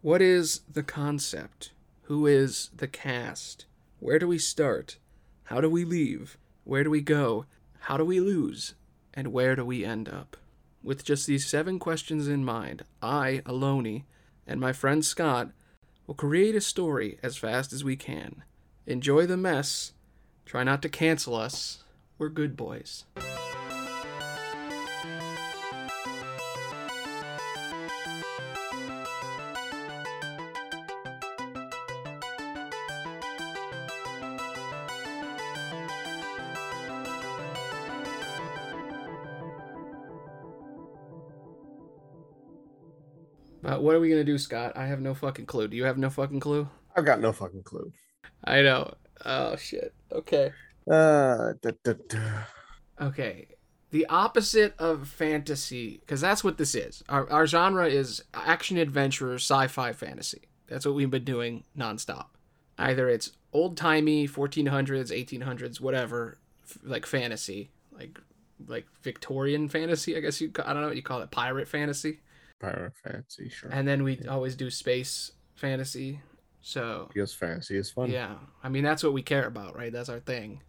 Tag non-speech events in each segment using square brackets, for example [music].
What is the concept? Who is the cast? Where do we start? How do we leave? Where do we go? How do we lose? And where do we end up? With just these seven questions in mind, I, Aloni, and my friend Scott will create a story as fast as we can. Enjoy the mess. Try not to cancel us. We're good boys. What are we gonna do, Scott? I have no fucking clue. Do you have no fucking clue? I've got no fucking clue. I know. Oh shit. Okay. Uh, da, da, da. Okay. The opposite of fantasy, because that's what this is. Our, our genre is action adventure, sci fi fantasy. That's what we've been doing nonstop. Either it's old timey, 1400s, 1800s, whatever, f- like fantasy, like like Victorian fantasy, I guess you, I don't know what you call it, pirate fantasy. Pirate fantasy, sure. And then we always do space fantasy. So, because fantasy is fun. yeah. I mean, that's what we care about, right? That's our thing.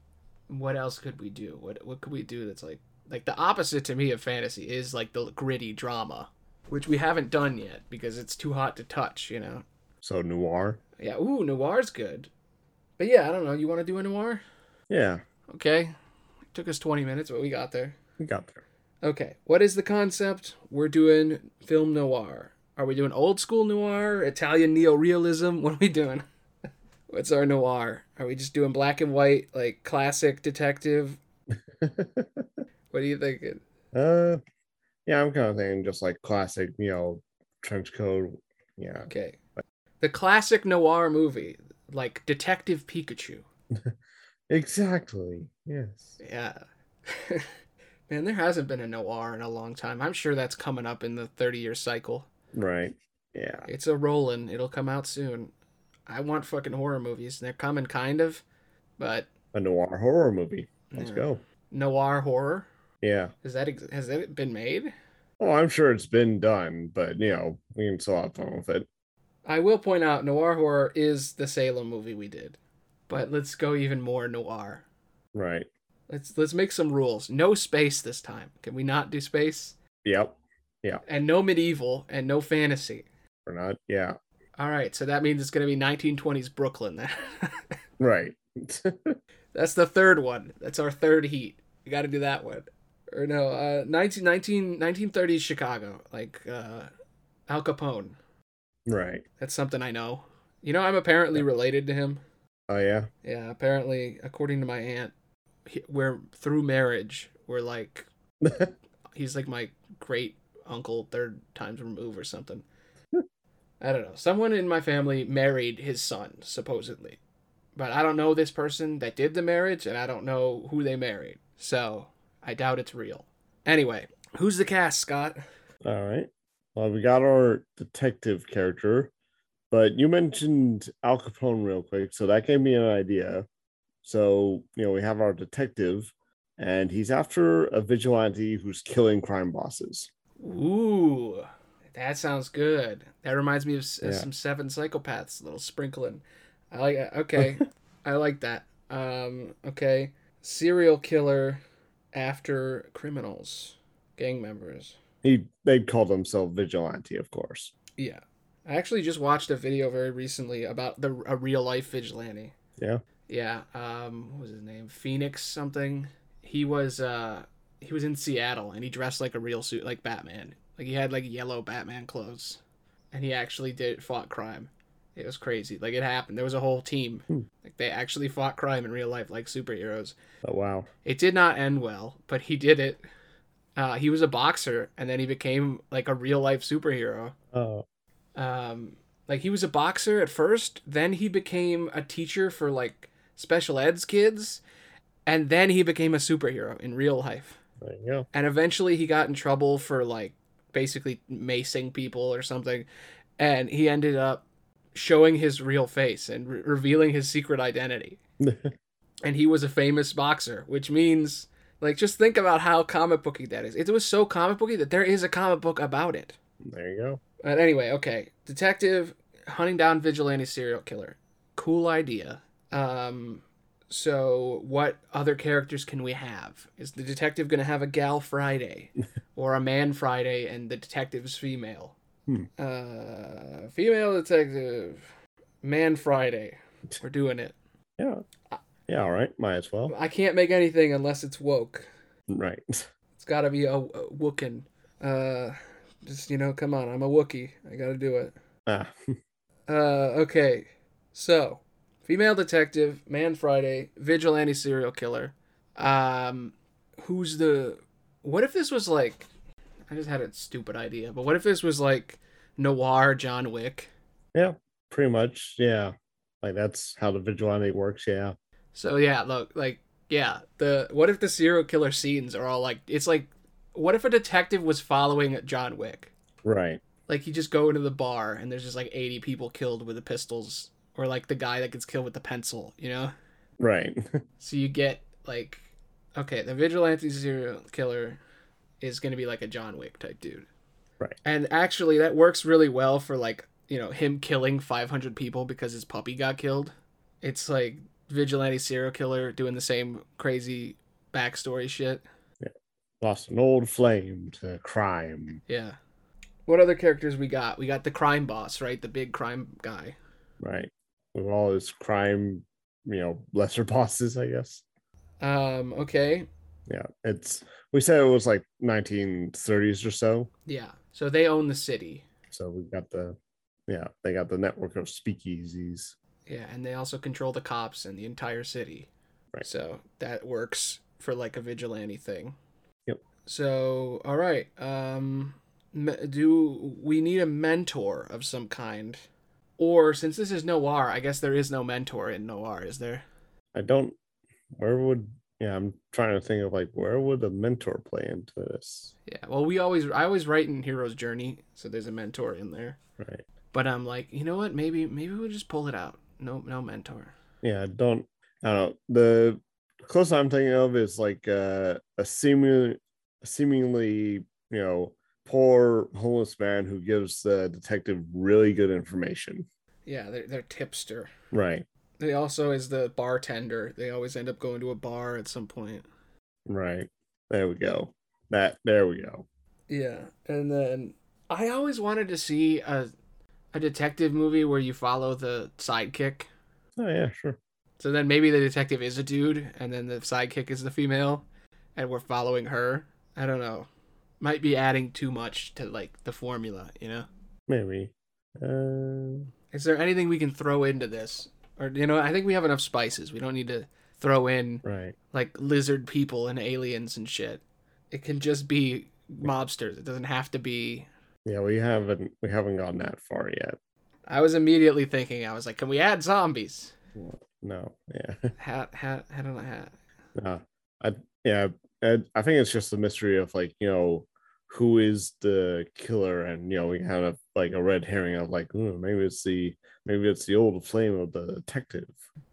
What else could we do? What what could we do that's like like the opposite to me of fantasy is like the gritty drama, which we haven't done yet because it's too hot to touch, you know. So noir. Yeah, ooh, noir's good. But yeah, I don't know. You want to do a noir? Yeah, Okay. took us 20 minutes, but we got there. we got there. Okay. What is the concept? We're doing film noir. Are we doing old school noir, Italian neorealism? [laughs] What are we doing? [laughs] What's our noir? Are we just doing black and white, like classic detective? [laughs] What are you thinking? uh, yeah, I'm kind of thinking just like classic, you know, trench coat. Yeah, Okay. The classic noir movie, like Detective Pikachu. exactly. Yes. Yeah. Man, there hasn't been a noir in a long time. I'm sure that's coming up in the 30 year cycle. Right. Yeah. It's a rollin'. It'll come out soon. I want fucking horror movies. They're coming, kind of, but A noir horror movie. Let's Yeah. go. noir horror Yeah. is that ex- has that been made? Oh, I'm sure it's been done, but you know, we can still have fun with it. I will point out noir horror is the Salem movie we did, but let's go even more noir. Right. Let's let's make some rules. No space this time. Can we not do space? Yep. Yeah. And no medieval and no fantasy. Or not. Yeah. All right, so that means it's going to be 1920s Brooklyn then. [laughs] Right. [laughs] That's the third one. That's our third heat. We got to do that one. Or no, uh 19, 19 1930s Chicago, like uh Al Capone. right. That's something I know. You know, I'm apparently related to him. Oh yeah. Yeah, apparently, according to my aunt, we're through marriage. We're like, [laughs] he's like my great uncle, third times removed or something. I don't know. Someone in my family married his son, supposedly. But I don't know this person that did the marriage, and I don't know who they married. So I doubt it's real. Anyway, who's the cast, Scott? All right. Well, we got our detective character, but you mentioned Al Capone real quick, so that gave me an idea. So, you know, we have our detective, and he's after a vigilante who's killing crime bosses. Ooh, that sounds good. That reminds me of Yeah. some Seven Psychopaths, a little sprinkling. I like. that. Okay, [laughs] I like that. Um, okay, serial killer after criminals, gang members. He they'd call themselves vigilante, of course. Yeah, I actually just watched a video very recently about the a real life vigilante. Yeah. Yeah. Um, what was his name? Phoenix something. He was uh he was in Seattle and he dressed like a real suit like Batman. Like he had like yellow Batman clothes. And he actually did fought crime. It was crazy. Like it happened. There was a whole team. Hmm. Like they actually fought crime in real life like superheroes. Oh wow. It did not end well, but he did it. Uh, he was a boxer and then he became like a real life superhero Oh. um like he was a boxer at first then he became a teacher for like special eds kids and then he became a superhero in real life there you go. and eventually he got in trouble for like basically macing people or something and he ended up showing his real face and re- revealing his secret identity [laughs] and he was a famous boxer which means like just think about how comic booky that is it was so comic booky that there is a comic book about it there you go. But anyway, okay. Detective hunting down vigilante serial killer. Cool idea. Um, so what other characters can we have? Is the detective going to have a gal Friday [laughs] or a man Friday and the detective's female? Hmm. Uh, female detective, man Friday. [laughs] We're doing it. Yeah. Yeah, all right. Might as well. I can't make anything unless it's woke. Right. [laughs] It's got to be a, a Wookin. Uh, just you know, come on, I'm a Wookie. I got to do it. Ah. Uh, okay. So, female detective, man Friday, vigilante serial killer. Um, who's the? What if this was like? I just had a stupid idea, but what if this was like noir John Wick? Yeah, pretty much. Yeah. Like that's how the vigilante works. Yeah. So yeah, look, like yeah, the what if the serial killer scenes are all like it's like what if a detective was following John Wick? Right. Like you just go into the bar and there's just like 80 people killed with the pistols or like the guy that gets killed with the pencil, you know? Right. [laughs] So you get like okay, the vigilante serial killer is going to be like a John Wick type dude. Right. And actually that works really well for like, you know, him killing 500 people because his puppy got killed. It's like vigilante serial killer doing the same crazy backstory shit. Yeah. Lost an old flame to crime. Yeah. What other characters we got? We got the crime boss, right? The big crime guy. Right. With all his crime, you know, lesser [laughs] bosses, I guess. Um, okay. Yeah. It's we said it was like 1930s or so. Yeah. So they own the city. So we got the yeah, they got the network of speakeasies. Yeah, and they also control the cops and the entire city. Right. So that works for like a vigilante thing. Yep. So, all right. Um do we need a mentor of some kind? Or since this is noir, I guess there is no mentor in noir, is there? I don't where would yeah, I'm trying to think of like where would a mentor play into this? Yeah. Well, we always I always write in Hero's Journey, so there's a mentor in there. Right. But I'm like, you know what? Maybe maybe we'll just pull it out. No no mentor. Yeah, I don't I don't know. The closest I'm thinking of is like uh, a seemingly seemingly, you know, poor homeless man who gives the detective really good information. Yeah, they're they're tipster. Right. They also is the bartender. They always end up going to a bar at some point. Right. There we go. That there we go. Yeah, and then I always wanted to see a a detective movie where you follow the sidekick. Oh yeah, sure. So then maybe the detective is a dude, and then the sidekick is the female, and we're following her. I don't know. Might be adding too much to like the formula, you know. Maybe. Uh Is there anything we can throw into this, or you know? I think we have enough spices. We don't need to throw in right. like lizard people and aliens and shit. It can just be mobsters. It doesn't have to be. Yeah, we haven't we haven't gone that far yet. I was immediately thinking. I was like, can we add zombies? No. Yeah. Hat, hat, hat on a hat. No. I yeah, I, I think it's just a mystery of like, you know, who is the killer and you know, we kind of like a red herring of like, maybe it's the maybe it's the old flame of the detective.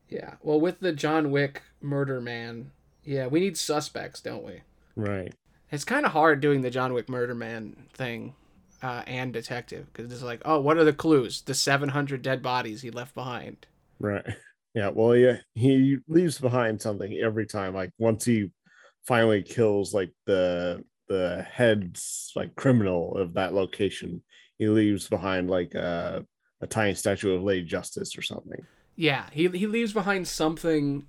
Yeah. Well, with the John Wick murder man, yeah, we need suspects, don't we? Right. It's kind of hard doing the John Wick murder man thing uh, and detective because it's like, oh, what are the clues? The 700 dead bodies he left behind. Right. [laughs] Yeah. Well, yeah, he leaves behind something every time. Like once he finally kills like the the head's like criminal of that location, he leaves behind like a a tiny statue of Lady Justice or something. Yeah, he he leaves behind something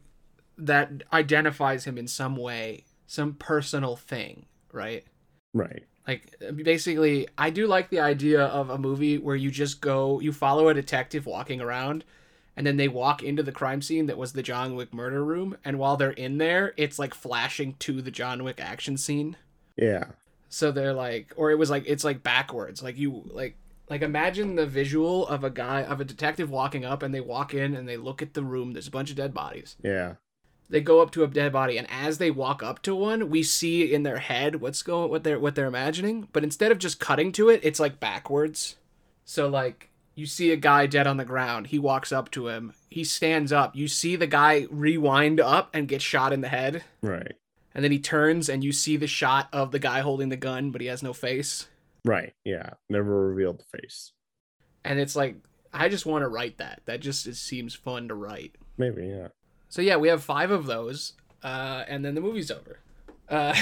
that identifies him in some way, some personal thing, right? Right. Like basically, I do like the idea of a movie where you just go, you follow a detective walking around, and then they walk into the crime scene that was the John Wick murder room, and while they're in there, it's like flashing to the John Wick action scene. Yeah. So they're like, or it was like it's like backwards, like you like like imagine the visual of a guy of a detective walking up, and they walk in and they look at the room. There's a bunch of dead bodies. Yeah. They go up to a dead body, and as they walk up to one, we see in their head what's going, what they're what they're imagining. But instead of just cutting to it, it's like backwards. So like you see a guy dead on the ground. He walks up to him. He stands up. You see the guy rewind up and get shot in the head. Right. And then he turns and you see the shot of the guy holding the gun, but he has no face. Right. Yeah. Never revealed the face. And it's like I just want to write that. That just it seems fun to write. Maybe. Yeah. So yeah, we have five of those, uh, and then the movie's over. Uh,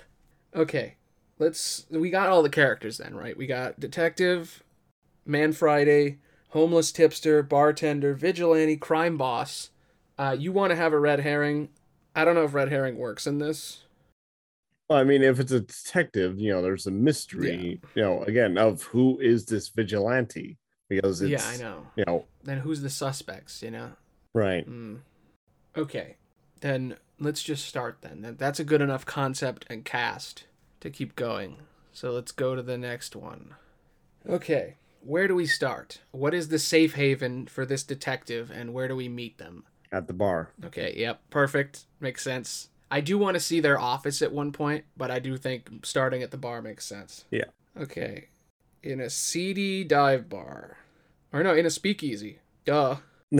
[laughs] okay, let's. We got all the characters then, right? We got detective, Man Friday, homeless tipster, bartender, vigilante, crime boss. Uh, you want to have a red herring? I don't know if red herring works in this. Well, I mean, if it's a detective, you know, there's a mystery, you know, again, of who is this vigilante? Because it's, yeah, I know. you know, Then who's the suspects? You know. right. Mm. Okay, then let's just start then. That- That's a good enough concept and cast to keep going. So let's go to the next one. Okay, where do we start? What is the safe haven for this detective and where do we meet them? At the bar. Okay, yep, perfect. Makes sense. I do want to see their office at one point, but I do think starting at the bar makes sense. Yeah. Okay. In a seedy dive bar. Or no, in a speakeasy. Duh. [laughs]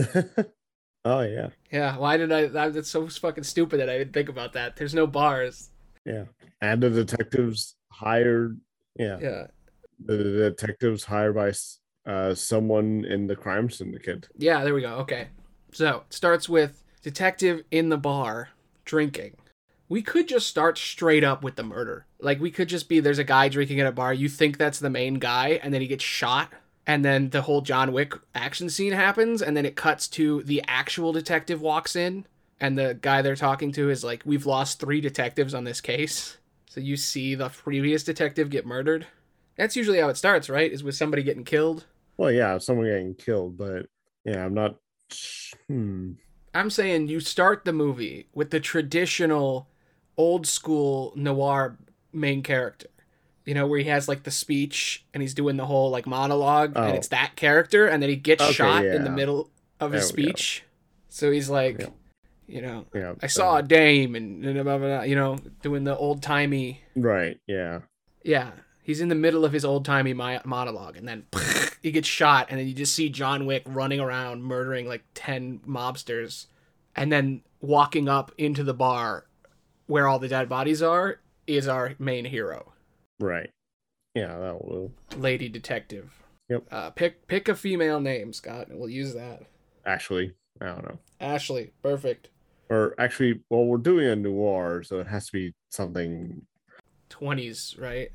oh, yeah. Yeah, why did I? that- That's so fucking stupid that I didn't think about that. There's no bars. Yeah. And the detectives hired, yeah. Yeah, The, detectives hired by uh, someone in the crime syndicate. yeah. There we go. Okay, so it starts with detective in the bar drinking. We could just start straight up with the murder. Like we could just be there's a guy drinking at a bar. You think that's the main guy, and then he gets shot, and then the whole John Wick action scene happens, and then it cuts to the actual detective walks in, and the guy they're talking to is like, "We've lost three detectives on this case." So you see the previous detective get murdered. That's usually how it starts, right? Is with somebody getting killed. Well, yeah, someone getting killed, but yeah, I'm not. Hmm. I'm saying you start the movie with the traditional old school noir main character. You know, where he has like the speech and he's doing the whole like monologue Oh. and it's that character and then he gets Okay, shot in the middle of his There go. speech. So he's like, Yeah. you know, Yeah. I saw a dame and, and blah, blah, blah, you know, doing the old timey. Right. Yeah. Yeah. He's in the middle of his old timey monologue and then [laughs] he gets shot and then you just see John Wick running around murdering like 10 mobsters and then walking up into the bar where all the dead bodies are is our main hero, Right. Yeah, that will. lady detective. Yep. Uh, pick pick a female name, Scott, and we'll use that. Actually, I don't know. Ashley, perfect. Or actually, well, we're doing a noir, so it has to be something. 20s, right?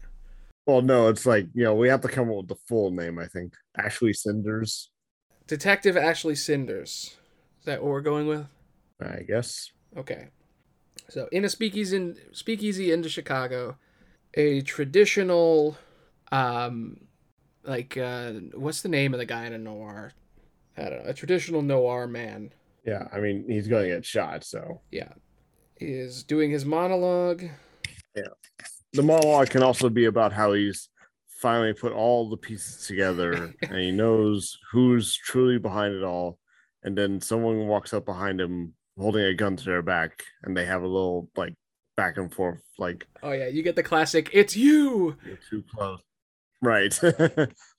Well, no, it's like you know we have to come up with the full name. I think Ashley Cinders. Detective Ashley Cinders. Is that what we're going with? I guess. Okay. So in a speakeasy in speakeasy into Chicago, a traditional um like uh what's the name of the guy in a noir? I don't know. A traditional noir man Yeah, I mean he's going to get shot. So yeah, is doing his monologue. The monologue can also be about how he's finally put all the pieces together [laughs] and he knows who's truly behind it all. And then someone walks up behind him holding a gun to their back, and they have a little like back and forth, like Oh yeah, you get the classic it's you. you're too close. Right. [laughs]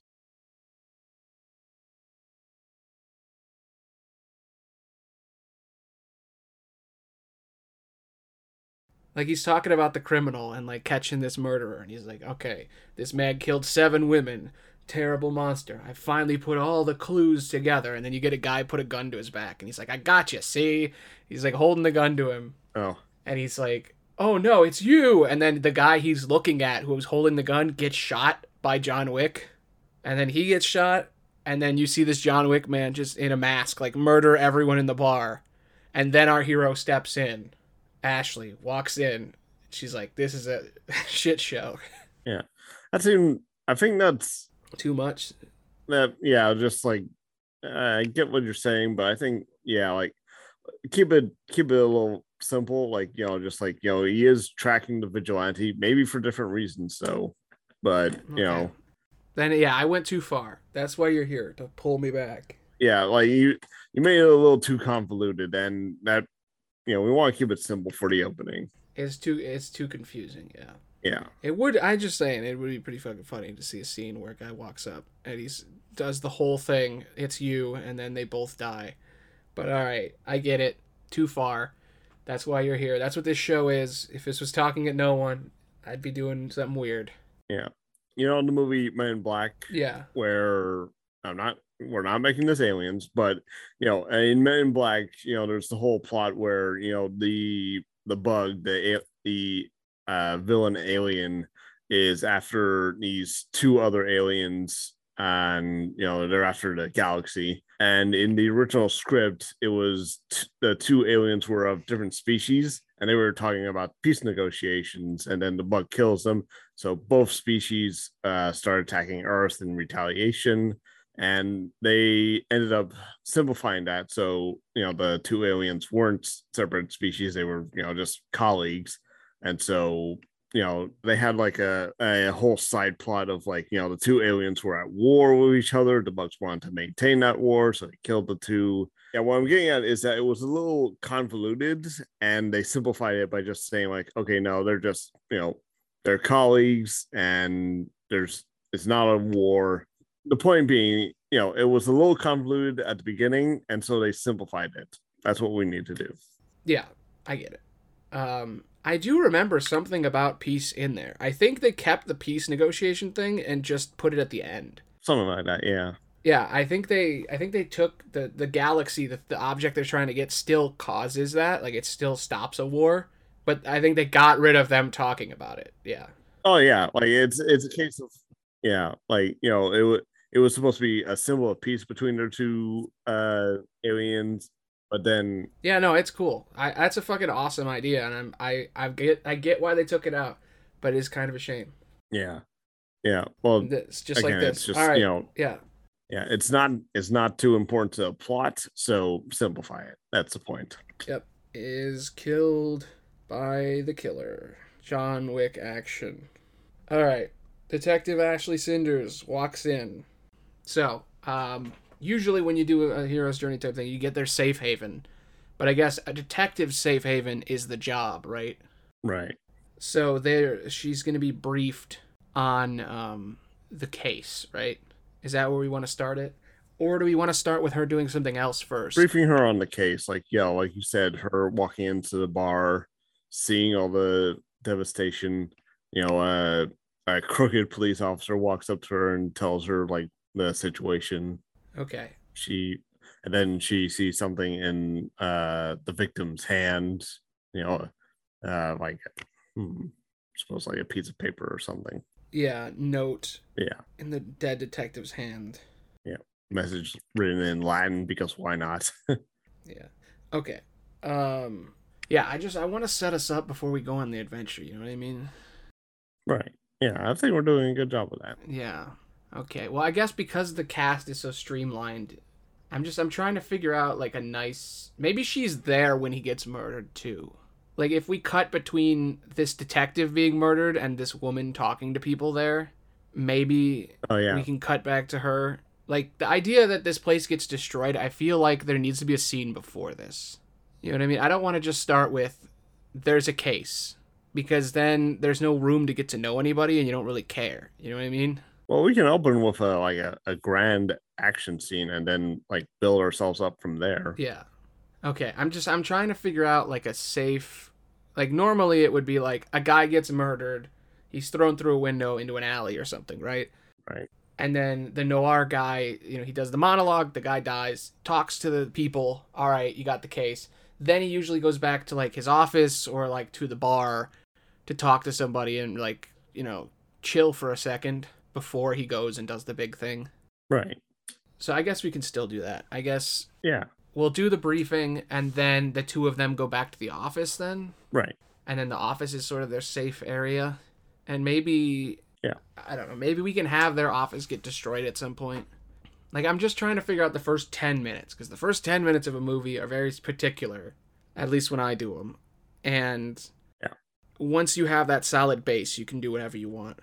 Like he's talking about the criminal and like catching this murderer and he's like, "Okay, this man killed seven women. Terrible monster. I finally put all the clues together." And then you get a guy put a gun to his back and he's like, "I got you. See?" He's like holding the gun to him oh, and he's like, "Oh no, it's you!" And then the guy he's looking at, who was holding the gun, gets shot by John Wick, and then he gets shot, and then you see this John Wick man just in a mask, like murder everyone in the bar, and then our hero steps in. Ashley walks in. She's like, "This is a [laughs] shit show. Yeah, that's even. I think that's Too much." that. Yeah, just like I get what you're saying, but I think yeah, like keep it keep it a little simple. Like you know, just like you know, he is tracking the vigilante, maybe for different reasons. So, but you know. Then yeah, I went too far. That's why you're here to pull me back. yeah like you you made it a little too convoluted and that you know we want to keep it simple for the opening It's too it's too confusing. Yeah. yeah It would. I just saying it would be pretty fucking funny to see a scene where a guy walks up and he's does the whole thing. It's you, and then they both die. But all right, I get it. Too far. That's why you're here. That's what this show is. If this was talking at no one, I'd be doing something weird. Yeah. You know, in the movie Men in Black, Yeah. where I'm not we're not making this aliens, but you know, in Men in Black, you know, there's the whole plot where you know the the bug, the the uh, villain alien is after these two other aliens, and you know they're after the galaxy. And in the original script, it was t- the two aliens were of different species, and they were talking about peace negotiations. And then the bug kills them, so both species uh, started attacking Earth in retaliation and they ended up simplifying that. So you know the two aliens weren't separate species they were you know just colleagues. And so you know they had like a, a whole side plot of like you know the two aliens were at war with each other the bugs wanted to maintain that war so they killed the two. Yeah what i'm getting at is that it was a little convoluted and they simplified it by just saying like okay no they're just you know they're colleagues and there's it's not a war the point being, you know, it was a little convoluted at the beginning, and so they simplified it. That's what we need to do. Yeah, I get it. Um, I do remember something about peace in there. I think they kept the peace negotiation thing and just put it at the end. Something like that, yeah. Yeah, I think they I think they took the the galaxy, the, the object they're trying to get still causes that, like it still stops a war, but I think they got rid of them talking about it. Yeah. Oh yeah, like it's it's a case of yeah, like you know, it it was supposed to be a symbol of peace between their two uh aliens, but then Yeah, no, it's cool. I that's a fucking awesome idea and I'm I I get I get why they took it out, but it's kind of a shame. yeah, yeah. Well, It's just again, like this. it's just All right. you know, yeah. yeah, it's not it's not too important to the plot, so simplify it. That's the point. Yep. Is killed by the killer. John Wick action. All right. Detective Ashley Cinders walks in. So, um, usually when you do a hero's journey type thing, you get their safe haven. But I guess a detective's safe haven is the job, right? Right. So there, she's going to be briefed on um, the case, right? Is that where we want to start it, or do we want to start with her doing something else first? briefing her on the case like yeah like you said her walking into the bar seeing all the devastation you know uh, a crooked police officer walks up to her and tells her like the situation Okay. she and then she sees something in uh the victim's hand you know uh like hmm, suppose like a piece of paper or something Yeah. Note yeah in the dead detective's hand. Yeah. Message written in latin because why not [laughs] Yeah. Okay. Um. Yeah. I just I want to set us up before we go on the adventure. You know what I mean? right yeah i think we're doing a good job with that Yeah. Okay. Well, I guess because the cast is so streamlined, I'm just I'm trying to figure out like a nice maybe she's there when he gets murdered too. Like if we cut between this detective being murdered and this woman talking to people there, maybe oh yeah we can cut back to her. Like the idea that this place gets destroyed, I feel like there needs to be a scene before this. You know what I mean? I don't want to just start with there's a case because then there's no room to get to know anybody and you don't really care. You know what I mean? Well, we can open with a like a, a grand action scene and then like build ourselves up from there. Yeah. Okay, I'm just I'm trying to figure out like a safe like normally it would be like a guy gets murdered, he's thrown through a window into an alley or something, right? Right. And then the noir guy, you know, he does the monologue, the guy dies, talks to the people, all right, you got the case. Then he usually goes back to like his office or like to the bar to talk to somebody and like, you know, chill for a second before he goes and does the big thing. Right. So I guess we can still do that. I guess Yeah. we'll do the briefing and then the two of them go back to the office then Right. and then the office is sort of their safe area and maybe Yeah. i don't know maybe we can have their office get destroyed at some point like i'm just trying to figure out the first 10 minutes because the first 10 minutes of a movie are very particular at least when i do them and Yeah. once you have that solid base you can do whatever you want.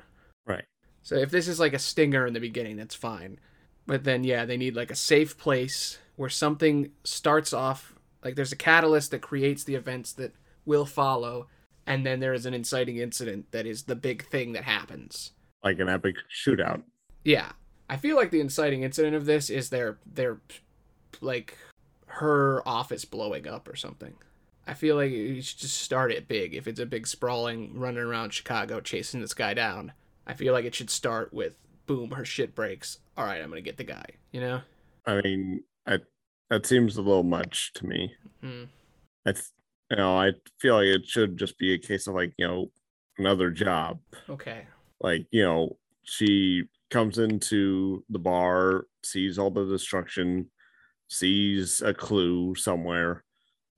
So if this is like a stinger in the beginning, that's fine. But then yeah, they need like a safe place where something starts off like there's a catalyst that creates the events that will follow and then there is an inciting incident that is the big thing that happens. Like an epic shootout. Yeah. I feel like the inciting incident of this is their their like her office blowing up or something. I feel like you should just start it big. If it's a big sprawling running around Chicago chasing this guy down, I feel like it should start with boom, her shit breaks. All right, I'm gonna get the guy. You know? I mean, I, that seems a little much to me. Hmm. I, th- you know, I feel like it should just be a case of like, you know, another job. Okay. Like, you know, she comes into the bar, sees all the destruction, sees a clue somewhere,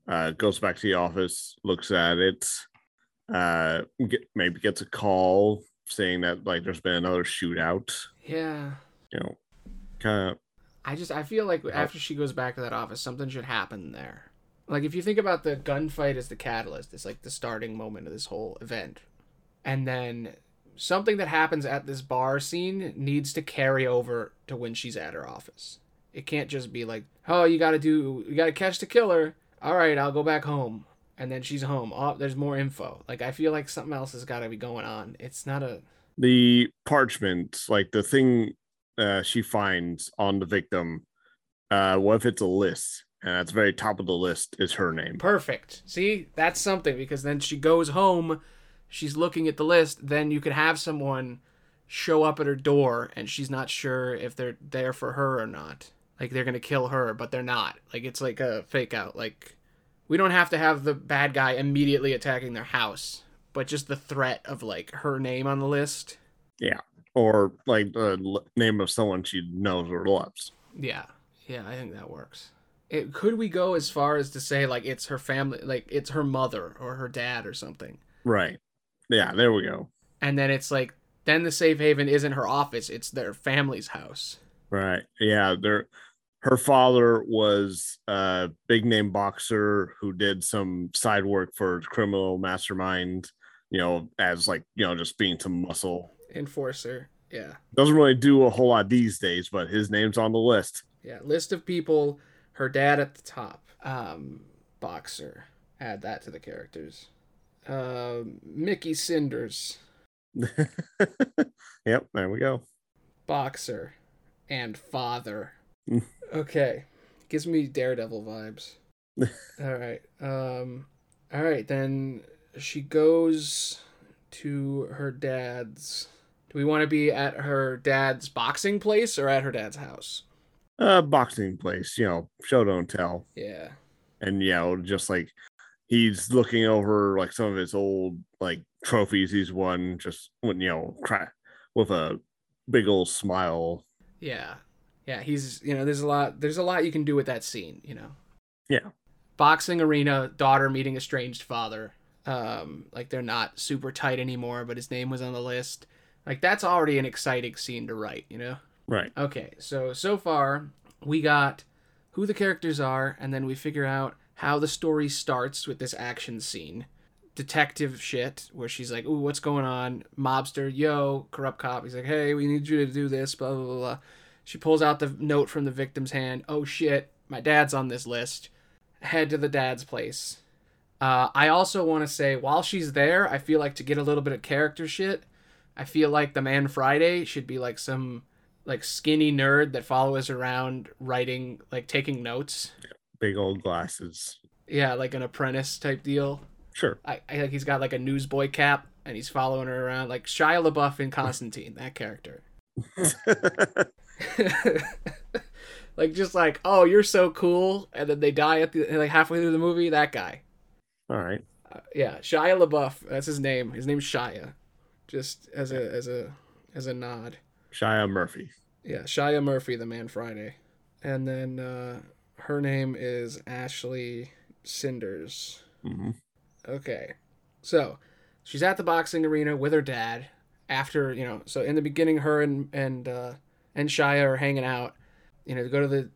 uh, goes back to the office, looks at it, uh, get, maybe gets a call saying that like there's been another shootout. Yeah. You know, kind of I just I feel like after she goes back to that office, something should happen there. Like if you think about the gunfight as the catalyst, it's like the starting moment of this whole event. And then something that happens at this bar scene needs to carry over to when she's at her office. It can't just be like, "Oh, you got to do you got to catch the killer. All right, I'll go back home." And then she's home. Oh, there's more info. Like I feel like something else has got to be going on. It's not a the parchment, like the thing uh, she finds on the victim. Uh, what if it's a list? And at the very top of the list is her name. Perfect. See, that's something because then she goes home, she's looking at the list, then you could have someone show up at her door and she's not sure if they're there for her or not. Like they're going to kill her, but they're not. Like it's like a fake out. Like we don't have to have the bad guy immediately attacking their house, but just the threat of like her name on the list. Yeah. Or like the name of someone she knows or loves. Yeah. Yeah, I think that works. It, could we go as far as to say like it's her family, like it's her mother or her dad or something? Right. Yeah, there we go. and then it's like then the safe haven isn't her office it's their family's house Right. Yeah, there her father was a big name boxer who did some side work for criminal mastermind, you know, as like, you know, just being some muscle. enforcer yeah Doesn't really do a whole lot these days, but his name's on the list. yeah list of people her dad at the top um boxer add that to the characters um mickey cinders [laughs] yep, there we go. boxer and father. Okay. Gives me daredevil vibes. [laughs] All right. Um all right then she goes to her dad's. Do we want to be at her dad's boxing place or at her dad's house? Uh boxing place, you know, show don't tell. yeah. And you know, just like he's looking over like some of his old like trophies he's won, just when you know, cry with a big old smile. yeah yeah he's you know there's a lot there's a lot you can do with that scene you know Yeah. boxing arena daughter meeting estranged father um like they're not super tight anymore but his name was on the list like that's already an exciting scene to write you know Right. Okay, so so far we got who the characters are, and then we figure out how the story starts with this action scene. Detective shit, where she's like, Ooh, what's going on? Mobster, yo, corrupt cop. He's like, Hey, we need you to do this, blah, blah, blah, blah. She pulls out the note from the victim's hand. Oh shit, my dad's on this list. Head to the dad's place. Uh, I also want to say, while she's there, I feel like to get a little bit of character shit, I feel like the man Friday should be like some like skinny nerd that follows around writing like taking notes Big old glasses. yeah like an apprentice type deal Sure. i, I think he's got like a newsboy cap and he's following her around like shia labeouf in constantine that character [laughs] [laughs] like just like oh you're so cool and then they die at the like halfway through the movie that guy All right. uh, yeah shia labeouf that's his name his name's shia just as a as a as a nod Shia Murphy. Yeah, Shia Murphy, the Man Friday. And then uh, her name is Ashley Cinders. hmm Okay. So she's at the boxing arena with her dad after, you know, so in the beginning, her and, and, uh, and Shia are hanging out, you know, to go to the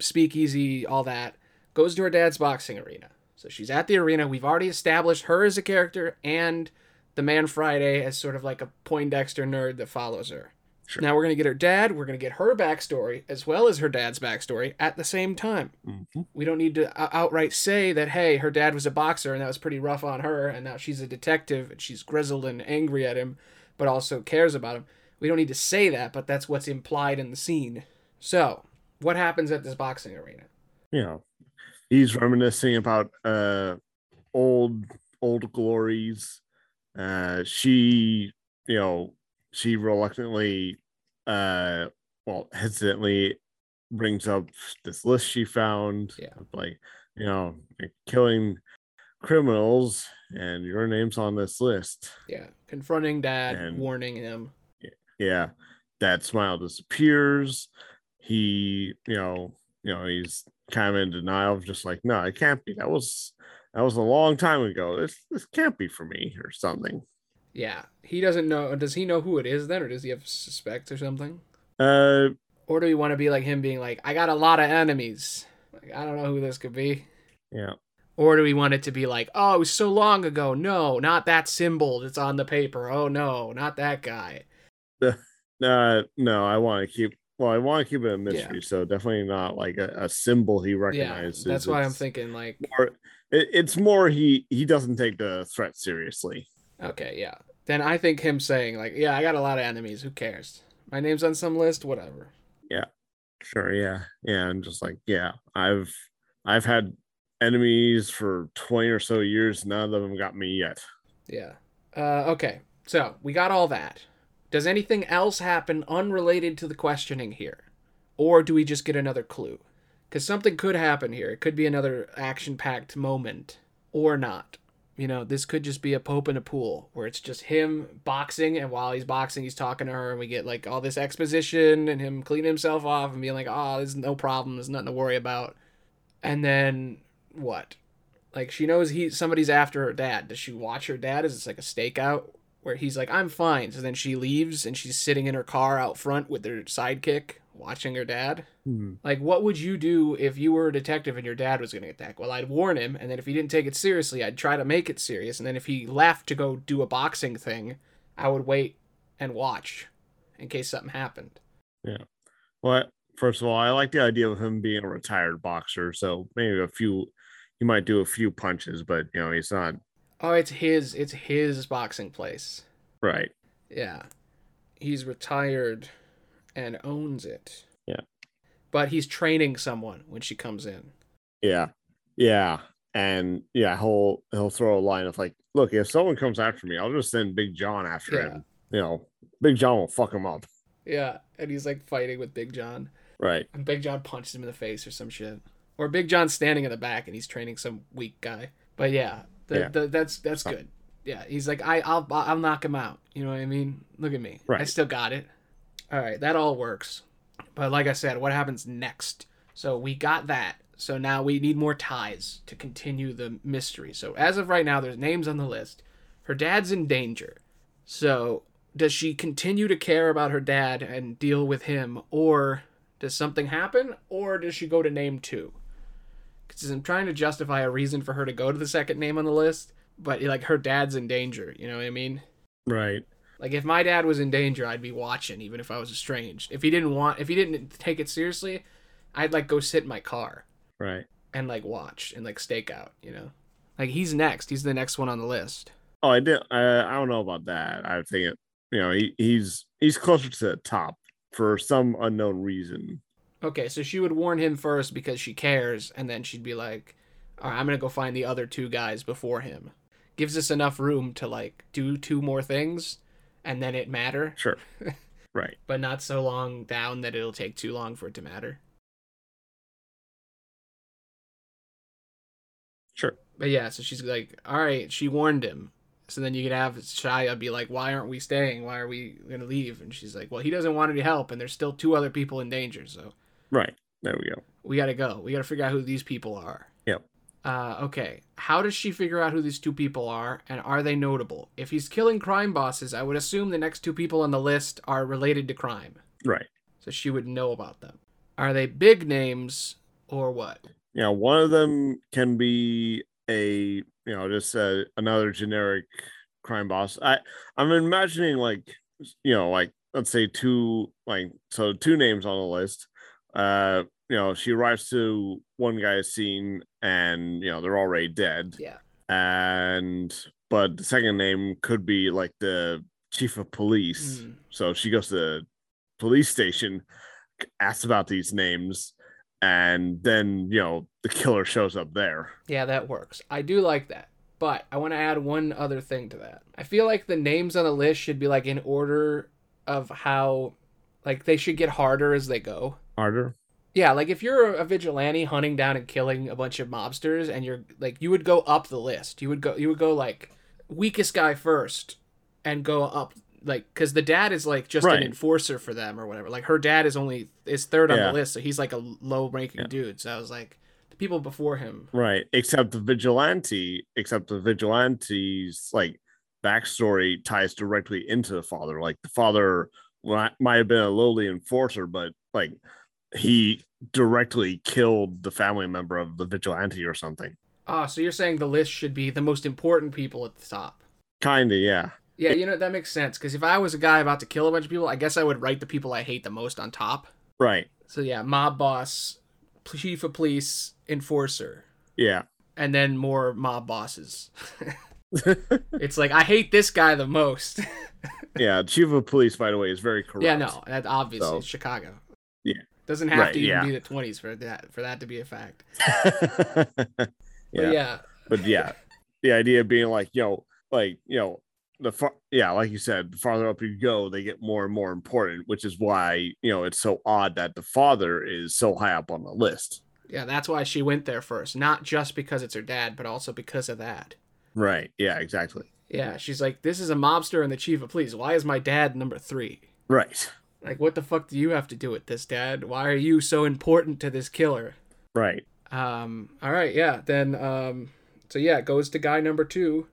speakeasy, all that. Goes to her dad's boxing arena. So she's at the arena. We've already established her as a character and the Man Friday as sort of like a Poindexter nerd that follows her. Sure. Now we're going to get her dad, we're going to get her backstory as well as her dad's backstory at the same time. hmm We don't need to outright say that, hey, her dad was a boxer and that was pretty rough on her, and now she's a detective and she's grizzled and angry at him, but also cares about him. We don't need to say that, but that's what's implied in the scene. So, what happens at this boxing arena? You know, he's reminiscing about uh old old glories. Uh she, you know, she reluctantly, uh, well, hesitantly brings up this list she found. Yeah. Like, you know, like killing criminals, and your name's on this list. Yeah. Confronting dad, And- warning him. Yeah. That smile disappears. He, you know, you know, he's kind of in denial of just like, no, it can't be. That was that was a long time ago. This this can't be for me or something. Yeah. He doesn't know. Does he know who it is then, or does he have suspects or something? Uh Or do we want to be like him being like, I got a lot of enemies? Like, I don't know who this could be. yeah. Or do we want it to be like, oh, it was so long ago. No, not that symbol that's on the paper. Oh, no, not that guy. Uh, no, I want to keep. Well, I want to keep it a mystery, so definitely not like a, a symbol he Yeah, recognizes. that's why I'm thinking like, More, it, it's more he he doesn't take the threat seriously. okay, yeah. Then I think him saying like, yeah, I got a lot of enemies. Who cares? My name's on some list. Whatever. Yeah, sure, yeah, yeah, and just like yeah, I've I've had enemies for twenty or so years. None of them got me yet. Yeah. Uh, okay. So we got all that. Does anything else happen unrelated to the questioning here, or do we just get another clue? Because something could happen here. It could be another action-packed moment, or not. You know, this could just be a pope in a pool where it's just him boxing, and while he's boxing, he's talking to her, and we get like all this exposition and him cleaning himself off and being like, ah, "Oh, there's no problem. There's nothing to worry about." And then what? Like she knows he somebody's after her dad. Does she watch her dad? Is this like a stakeout where he's like, "I'm fine," so then she leaves and she's sitting in her car out front with her sidekick watching her dad? Hmm. Like, what would you do if you were a detective and your dad was going to attack? Well, I'd warn him, and then if he didn't take it seriously, I'd try to make it serious. And then if he left to go do a boxing thing, I would wait and watch in case something happened. Yeah. Well, first of all, I like the idea of him being a retired boxer, so maybe a few. He might do a few punches, but you know he's not Oh, it's his. It's his boxing place. right. Yeah. He's retired and owns it. Yeah. But he's training someone when she comes in. Yeah, yeah, and yeah, he'll he'll throw a line of like, look, if someone comes after me, I'll just send Big John after Yeah. him. You know, Big John will fuck him up. Yeah. And he's like fighting with Big John. Right. And Big John punches him in the face or some shit. Or Big John's standing in the back and he's training some weak guy. But yeah, the, Yeah. The, that's that's Oh. good. Yeah, he's like I I'll I'll knock him out. You know what I mean? Look at me. I still got it. All right, that all works. But like I said, what happens next? So we got that. So now we need more ties to continue the mystery. So as of right now, there's names on the list. Her dad's in danger. So does she continue to care about her dad and deal with him, or does something happen, or does she go to name two? Because I'm trying to justify a reason for her to go to the second name on the list, but like her dad's in danger. You know what I mean? Right. Like if my dad was in danger, I'd be watching, even if I was estranged. If he didn't want, if he didn't take it seriously, I'd like go sit in my car Right. and like watch and like stake out. You know, like he's next. He's the next one on the list. Oh, I did. I I don't know about that. I think it. You know, he, he's he's closer to the top for some unknown reason. Okay, so she would warn him first because she cares, and then she'd be like, "All right, I'm gonna go find the other two guys before him." Gives us enough room to like do two more things, and then it matter, Sure. [laughs] right. but not so long down that it'll take too long for it to matter. Sure. But yeah, so she's like, "All right," she warned him. So then you could have Shia be like, "Why aren't we staying? Why are we gonna leave?" And she's like, "Well, he doesn't want any help, and there's still two other people in danger, so." Right. There we go. we gotta go. We gotta figure out who these people are. Yep. Uh, okay. How does she figure out who these two people are, and are they notable? If he's killing crime bosses, I would assume the next two people on the list are related to crime, Right. so she would know about them. Are they big names or what? Yeah. One of them can be a you know just uh, another generic crime boss. I I'm imagining like you know like let's say two like so two names on the list. Uh, you know, she arrives to one guy's scene and you know they're already dead. Yeah. and but the second name could be like the chief of police. Hmm. So she goes to the police station, asks about these names, and then you know the killer shows up there. Yeah, that works. I do like that. But I want to add one other thing to that. I feel like the names on the list should be like in order of how like they should get harder as they go. Harder. Yeah, like if you're a vigilante hunting down and killing a bunch of mobsters and you're like you would go up the list. You would go you would go like weakest guy first and go up like cuz the dad is like just Right. an enforcer for them or whatever. Like her dad is only is third on Yeah. the list, so he's like a low ranking Yeah. dude. So I was like the people before him. Right. Except the vigilante, except the vigilante's like backstory ties directly into the father. Like the father might might have been a lowly enforcer, but like he directly killed the family member of the vigilante or something. Ah, so you're saying the list should be the most important people at the top. Kinda, yeah. Yeah, you know that makes sense because if I was a guy about to kill a bunch of people, I guess I would write the people I hate the most on top. Right. So yeah, mob boss, chief of police, enforcer, Yeah. and then more mob bosses. [laughs] [laughs] it's like I hate this guy the most. yeah. Chief of police, by the way, is very corrupt. yeah, no, that obviously So- Chicago. Yeah. Doesn't have Right, to even yeah. be the twenties for that for that to be a fact. [laughs] yeah. But yeah, but yeah, the idea of being like, you know, like, you know, the far, yeah, like you said, the farther up you go, they get more and more important, which is why, you know, it's so odd that the father is so high up on the list. yeah, that's why she went there first, not just because it's her dad, but also because of that. Right. Yeah, exactly. Yeah, she's like, this is a mobster and the chief of police. Why is my dad number three? Right. Like, what the fuck do you have to do with this, Dad? Why are you so important to this killer? Right. Um, all right, yeah. Then, um, so yeah, it goes to guy number two,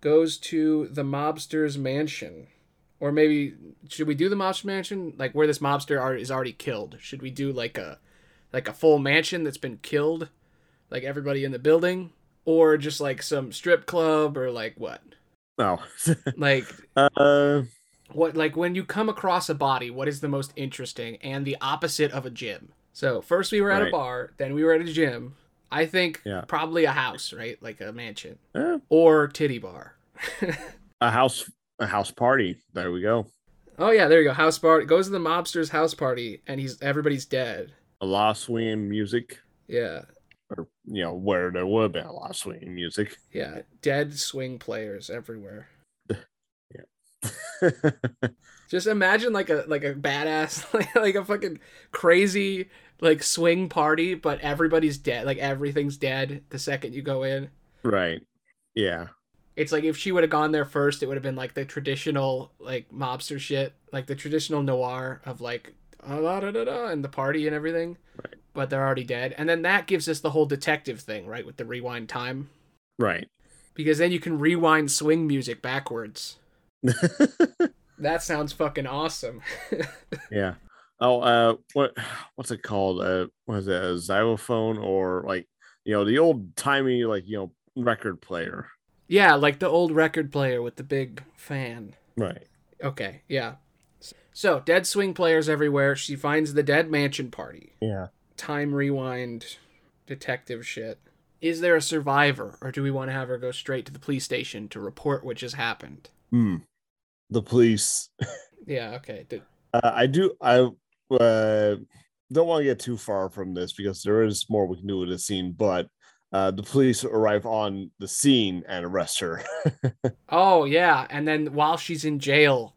goes to the mobster's mansion. Or maybe, should we do the mobster mansion? Like, where this mobster are, is already killed. Should we do like a, like a full mansion that's been killed? Like everybody in the building? Or just like some strip club or like what? Oh. [laughs] Like, uh, what like when you come across a body what is the most interesting and the opposite of a gym? So first we were at a bar then we were at a gym. I think Yeah. probably a house right? Like a mansion. Eh, or titty bar. [laughs] A house, a house party. There we go. oh yeah there you go. House party goes to the mobster's house party and he's everybody's dead. A lot of swinging music, yeah. Or you know, where there would have been a lot of swinging music. yeah dead swing players everywhere [laughs] just imagine like a like a badass [laughs] like, like a fucking crazy like swing party but everybody's dead like everything's dead the second you go in right. Yeah. It's like if she would have gone there first, it would have been like the traditional like mobster shit, like the traditional noir of like da da da da and the party and everything. Right. But they're already dead, and then that gives us the whole detective thing, right, with the rewind time, Right. because then you can rewind swing music backwards. [laughs] That sounds fucking awesome. [laughs] Yeah. Oh, uh, what what's it called? Uh, was it a xylophone or like you know the old timey like you know record player? yeah, like the old record player with the big fan. Right. Okay, yeah. So dead swing players everywhere. She finds the dead mansion party. Yeah. time rewind detective shit. Is there a survivor, or do we want to have her go straight to the police station to report what just happened? Hmm. The police. Yeah, okay. Uh, I do. I uh, don't want to get too far from this because there is more we can do with the scene. But uh, the police arrive on the scene and arrest her. [laughs] Oh yeah, and then while she's in jail,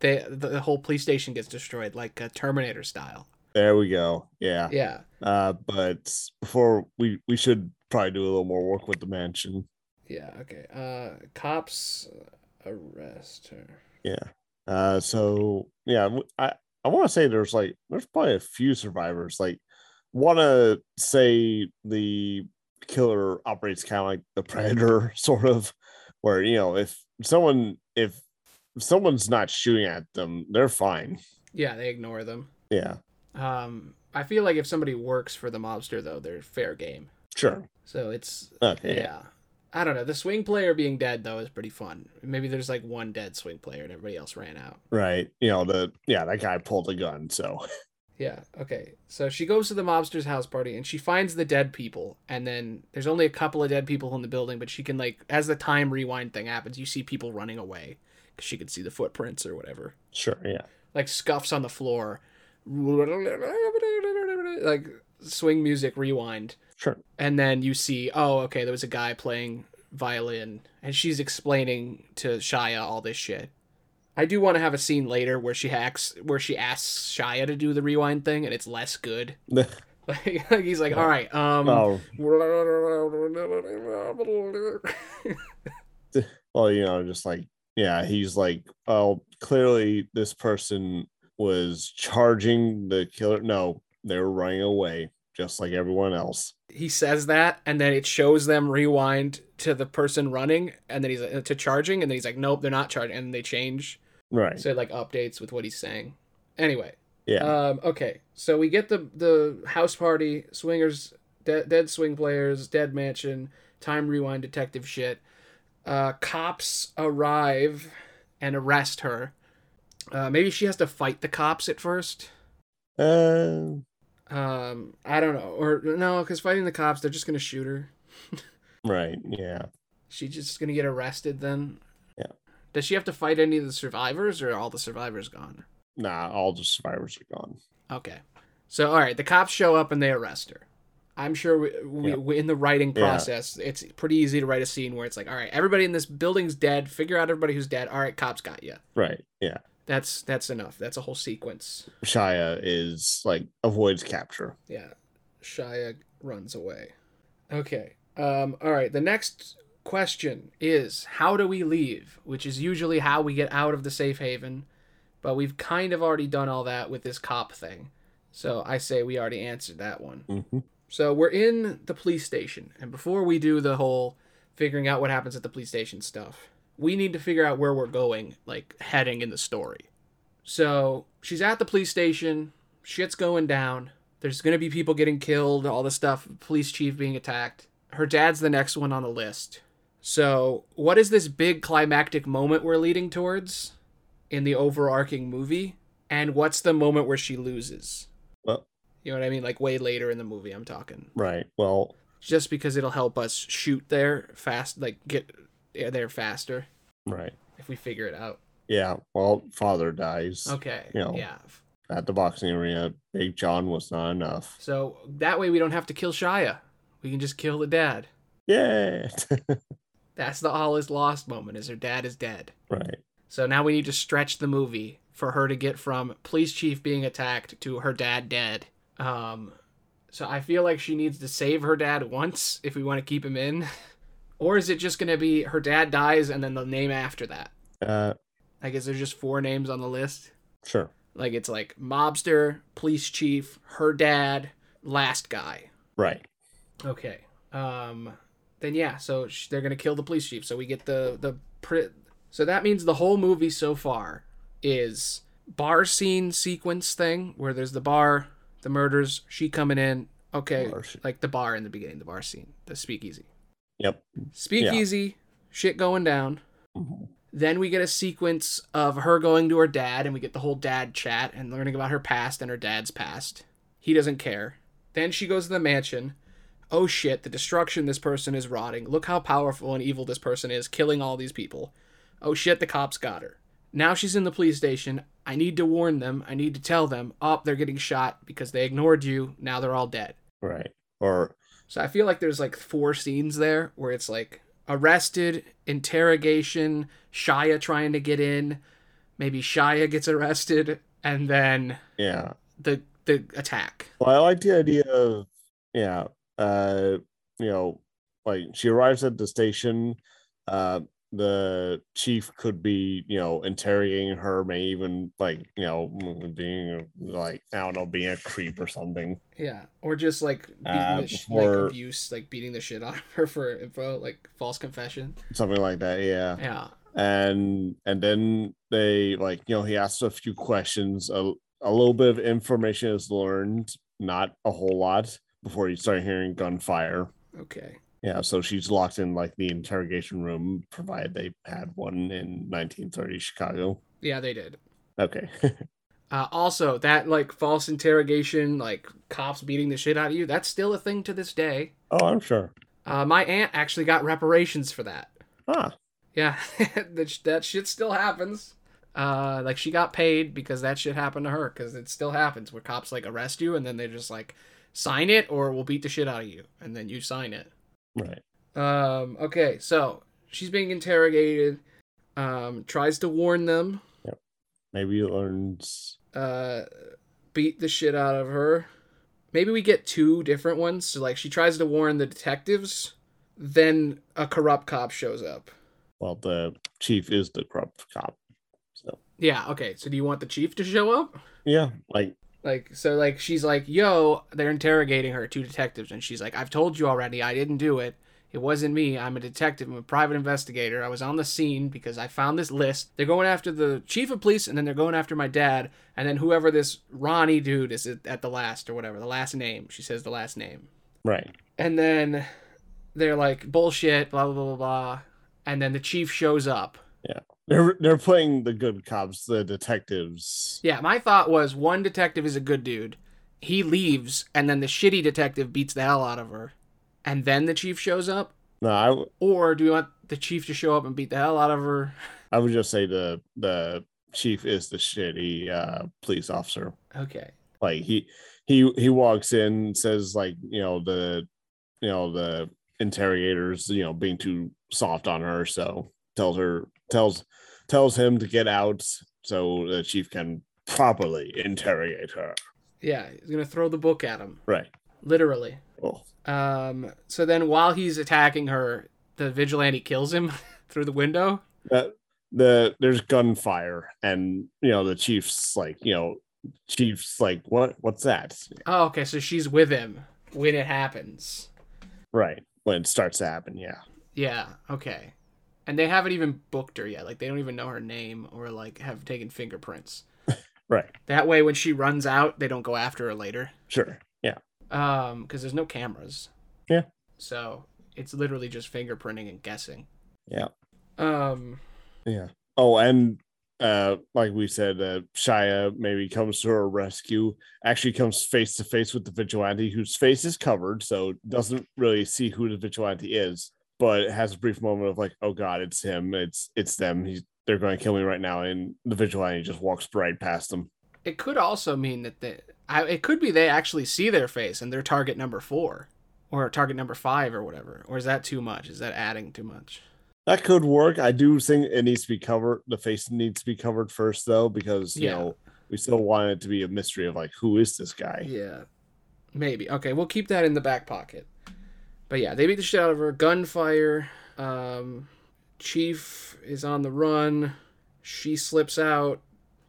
they, the, the whole police station gets destroyed, like uh, Terminator style. there we go. Yeah. Yeah, Uh, but before we we should probably do a little more work with the mansion. yeah, okay. Uh, cops arrest her. Yeah. Uh, so yeah, I I want to say there's like there's probably a few survivors. Like, want to say the killer operates kind of like the [laughs] predator, sort of, where you know if someone if, if someone's not shooting at them, they're fine. Yeah, they ignore them. Yeah, Um, I feel like if somebody works for the mobster, though, they're fair game. sure. So it's Okay. yeah. I don't know. The swing player being dead though is pretty fun. Maybe there's like one dead swing player and everybody else ran out. Right. You know the yeah that guy pulled a gun. So Yeah. Okay. So she goes to the mobster's house party and she finds the dead people. And then there's only a couple of dead people in the building, but she can like as the time rewind thing happens, you see people running away because she can see the footprints or whatever. sure. Yeah. Like scuffs on the floor, like swing music rewind. Sure. and then you see oh okay there was a guy playing violin and she's explaining to shia all this shit I do want to have a scene later where she hacks, where she asks Shia to do the rewind thing, and it's less good. [laughs] Like, like he's like, all right, um, oh, [laughs] well, you know, just like, yeah, he's like, oh, clearly this person was charging the killer. No, they were running away just like everyone else. he says that, and then it shows them rewind to the person running, and then he's like, to charging, and then he's like, nope, they're not charging, and they change, Right. so it like updates with what he's saying. Anyway, yeah. Um, okay, so we get the the house party, swingers, de- dead swing players, dead mansion, time rewind detective shit. Uh, cops arrive and arrest her. Uh, maybe she has to fight the cops at first. Uh, Um, I don't know, or no, because fighting the cops, they're just gonna shoot her. right. Yeah. She's just gonna get arrested then. Yeah. Does she have to fight any of the survivors, or are all the survivors gone? Nah, all the survivors are gone. Okay. So, all right, the cops show up and they arrest her. I'm sure we, we, Yeah. we in the writing Yeah. process, it's pretty easy to write a scene where it's like, all right, everybody in this building's dead. Figure out everybody who's dead. All right, cops got you. Right. Yeah. That's that's enough. That's a whole sequence. Shia is like avoids capture. Yeah. Shia runs away. Okay. Um. All right. The next question is how do we leave? Which is usually how we get out of the safe haven, but we've kind of already done all that with this cop thing. So I say we already answered that one. hmm So we're in the police station, and before we do the whole figuring out what happens at the police station stuff, we need to figure out where we're going, like heading in the story. So she's at the police station, shit's going down. There's gonna be people getting killed, all this stuff, police chief being attacked. Her dad's the next one on the list. So, what is this big climactic moment we're leading towards in the overarching movie? And what's the moment where she loses? Well, You know what I mean? Like way later in the movie, I'm talking right. Well, just because it'll help us shoot there fast like get there faster right. if we figure it out Yeah. Well, father dies okay You know. yeah at the boxing arena. Big John was not enough. so that way we don't have to kill shia we can just kill the dad Yeah. [laughs] that's the all is lost moment is her dad is dead right. so now we need to stretch the movie for her to get from police chief being attacked to her dad dead um so i feel like she needs to save her dad once if we want to keep him in [laughs] or is it just going to be her dad dies and then the name after that Uh, I guess there's just four names on the list. sure. Like it's like mobster, police chief, her dad, last guy. Right. Okay. Um then yeah, so sh- they're going to kill the police chief. So we get the the pri- So that means the whole movie so far is bar scene sequence thing where there's the bar, the murders, she coming in. Okay, Bar like the bar in the beginning, the bar scene, the speakeasy. Yep. Speakeasy, shit going down. Mhm. Then we get a sequence of her going to her dad, and we get the whole dad chat and learning about her past and her dad's past. He doesn't care. Then she goes to the mansion. Oh shit, the destruction this person is rotting. Look how powerful and evil this person is, killing all these people. Oh shit, the cops got her. Now she's in the police station. I need to warn them. I need to tell them. Oh, they're getting shot because they ignored you. Now they're all dead. Right. Or So I feel like there's like four scenes there where it's like arrested, interrogation, Shia trying to get in, maybe Shia gets arrested, and then yeah. the the attack. Well, I like the idea of yeah, uh, you know, like she arrives at the station. Uh, the chief could be, you know, interrogating her, may even like, you know, being like, I don't know, being a creep or something. Yeah, or just like beating Uh, the sh- before- like abuse, like beating the shit out of her for info, like false confession. Something like that, yeah. Yeah, And and then they like, you know, he asks a few questions, a, a little bit of information is learned, not a whole lot, before you start hearing gunfire. okay. Yeah, so she's locked in like the interrogation room, provided they had one in 1930 Chicago. Yeah, they did. Okay. [laughs] Uh, also, that like false interrogation, like cops beating the shit out of you, that's still a thing to this day. oh, I'm sure. Uh, my aunt actually got reparations for that. Ah, Yeah, [laughs] that, sh- that shit still happens. Uh, like she got paid because that shit happened to her because it still happens where cops like arrest you and then they just like sign it or we'll beat the shit out of you and then you sign it. Right. Um, okay, so she's being interrogated. Um, tries to warn them. Yep. Maybe learns. uh beat the shit out of her. Maybe we get two different ones. So like she tries to warn the detectives, then a corrupt cop shows up. Well, the chief is the corrupt cop. So Yeah, okay. So do you want the chief to show up? yeah, like Like so like she's like, "Yo, they're interrogating her, two detectives." And she's like, "I've told you already. I didn't do it. It wasn't me. I'm a detective. I'm a private investigator. I was on the scene because I found this list. They're going after the chief of police and then they're going after my dad and then whoever this Ronnie dude is at the last or whatever, the last name. She says the last name. right. And then they're like, "Bullshit, blah blah blah blah." blah. And then the chief shows up. They're they're playing the good cops, the detectives. Yeah, my thought was one detective is a good dude. He leaves, and then the shitty detective beats the hell out of her. And then the chief shows up? No, I w- Or do we want the chief to show up and beat the hell out of her? [laughs] I would just say the the chief is the shitty uh police officer. Okay. Like he he he walks in, says like you know the you know the interrogators you know being too soft on her, so tells her tells tells him to get out so the chief can properly interrogate her. Yeah, he's going to throw the book at him. Right. Literally. Oh, Um, so then while he's attacking her, the vigilante kills him [laughs] through the window. that the there's gunfire and you know the chief's like you know chief's like what what's that Oh, okay, so she's with him when it happens. right when it starts to happen yeah Yeah, okay. And they haven't even booked her yet. Like they don't even know her name or like have taken fingerprints. [laughs] right That way when she runs out, they don't go after her later. sure yeah Um, because there's no cameras. Yeah. So it's literally just fingerprinting and guessing. Yeah. Um yeah oh and uh like we said uh shia maybe comes to her rescue actually comes face to face with the vigilante whose face is covered so doesn't really see who the vigilante is but it has a brief moment of like oh god it's him it's it's them he's they're going to kill me right now and the vigilante just walks right past them it could also mean that they I, it could be they actually see their face and they're target number four. Or target number five or whatever. Or is that too much? Is that adding too much? That could work. I do think it needs to be covered. The face needs to be covered first, though, because you Yeah. know we still want it to be a mystery of like who is this guy. Yeah. Maybe. Okay, we'll keep that in the back pocket. But yeah, they beat the shit out of her. Gunfire. Um, Chief is on the run. She slips out.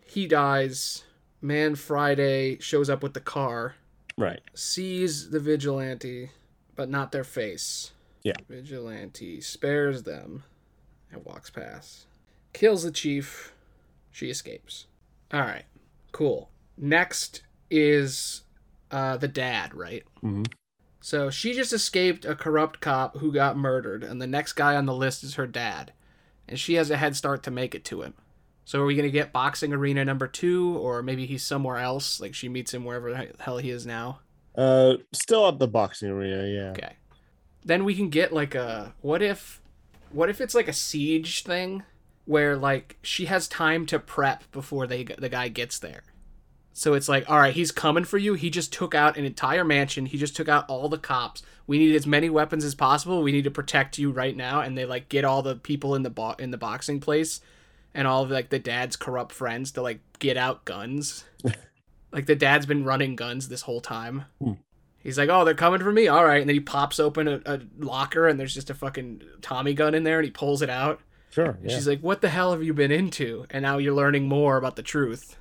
He dies. Man Friday shows up with the car, Right. sees the vigilante, but not their face. Yeah. Vigilante spares them and walks past. Kills the chief. She escapes. All right. Cool. Next is uh, the dad, right? hmm So she just escaped a corrupt cop who got murdered, and the next guy on the list is her dad. And she has a head start to make it to him. So are we going to get boxing arena number two, or maybe he's somewhere else? Like she meets him wherever the hell he is now? Uh, still at the boxing arena. Yeah. Okay. Then we can get like a what if what if it's like a siege thing where like she has time to prep before they the guy gets there. So it's like, all right, he's coming for you. He just took out an entire mansion. He just took out all the cops. We need as many weapons as possible. We need to protect you right now. And they like get all the people in the bo- in the boxing place, and all of like the dad's corrupt friends to like get out guns. [laughs] like the dad's been running guns this whole time. Hmm. He's like, oh, they're coming for me. All right, and then he pops open a, a locker, and there's just a fucking Tommy gun in there, and he pulls it out. Sure. Yeah. she's like, "What the hell have you been into?" And now you're learning more about the truth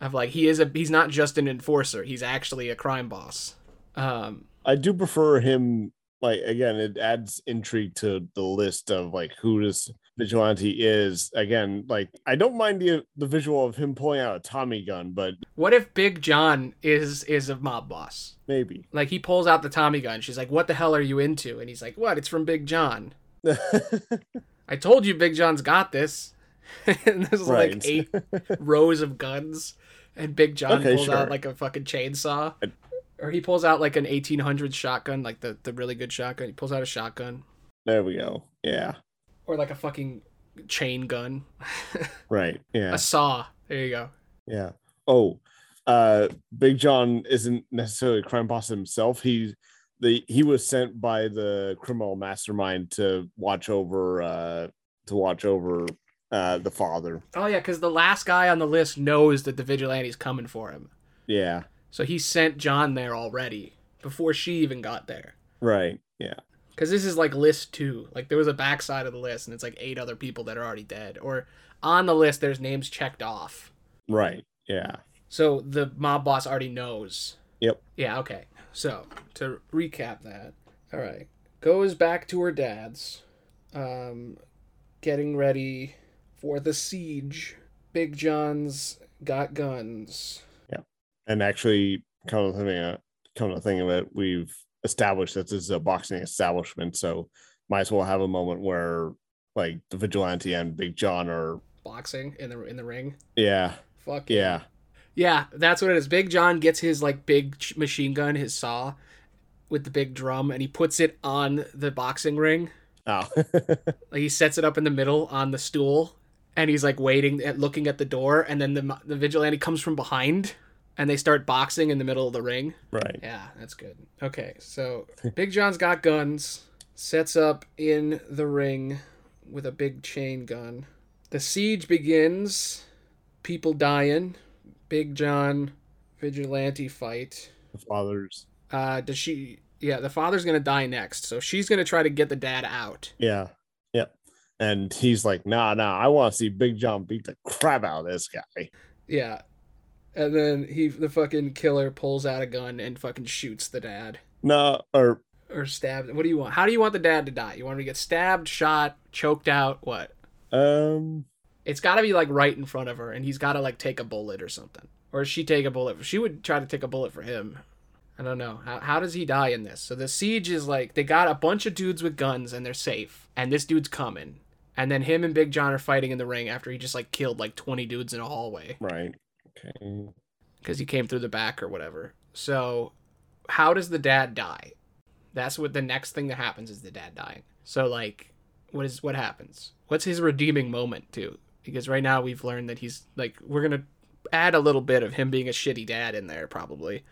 of like he is a he's not just an enforcer; he's actually a crime boss. Um, I do prefer him. Like again, it adds intrigue to the list of like who this vigilante is. Again, like I don't mind the the visual of him pulling out a Tommy gun, but what if Big John is is a mob boss? maybe. Like he pulls out the Tommy gun. She's like, "What the hell are you into?" And he's like, "What? It's from Big John." [laughs] I told you, Big John's got this. [laughs] and there's like eight [laughs] rows of guns, and Big John Okay, pulls out like a fucking chainsaw, I- or he pulls out like an 1800 shotgun, like the the really good shotgun. He pulls out a shotgun, there we go. Yeah. or like a fucking chain gun, [laughs] Right. Yeah. a saw. There you go. Yeah. Oh, uh, Big John isn't necessarily a crime boss himself. He the he was sent by the criminal mastermind to watch over uh to watch over uh, the father. Oh yeah, because the last guy on the list knows that the vigilante's coming for him, Yeah. so he sent John there already before she even got there. Right. Yeah. Because this is like list two. Like there was a backside of the list, and it's like eight other people that are already dead, or on the list there's names checked off. Right. Yeah. So the mob boss already knows. Yep. Yeah. Okay. So to recap that, all right, goes back to her dad's, um, getting ready for the siege. Big John's got guns. Yeah, and actually, come to think, of- come to think of it, we've established that this is a boxing establishment, so might as well have a moment where like the vigilante and Big John are. Boxing in the in the ring. Yeah. Fuck Yeah. Yeah, that's what it is. Big John gets his like big machine gun, his saw, with the big drum, and he puts it on the boxing ring. Oh. [laughs] Like he sets it up in the middle on the stool, and he's like waiting at looking at the door, and then the the vigilante comes from behind, and they start boxing in the middle of the ring. right. Yeah, that's good. Okay, so Big John's got guns, sets up in the ring with a big chain gun. The siege begins, people dying. Big John vigilante fight. The father's. Uh does she yeah, the father's gonna die next, so she's gonna try to get the dad out. Yeah. And he's like, nah, nah, I want to see Big John beat the crap out of this guy. Yeah. And then he the fucking killer pulls out a gun and fucking shoots the dad. No, or Or stabs. What do you want? How do you want the dad to die? You want him to get stabbed, shot, choked out, what? um, It's got to be like right in front of her, and he's got to like take a bullet or something, or she take a bullet. She would try to take a bullet for him. I don't know how. How does he die in this? So the siege is like they got a bunch of dudes with guns and they're safe, and this dude's coming, and then him and Big John are fighting in the ring after he just like killed like twenty dudes in a hallway right. Okay. because he came through the back or whatever. So how does the dad die? That's what the next thing that happens is the dad dying. So like, what is what happens? What's his redeeming moment too? Because right now we've learned that he's like we're gonna add a little bit of him being a shitty dad in there probably,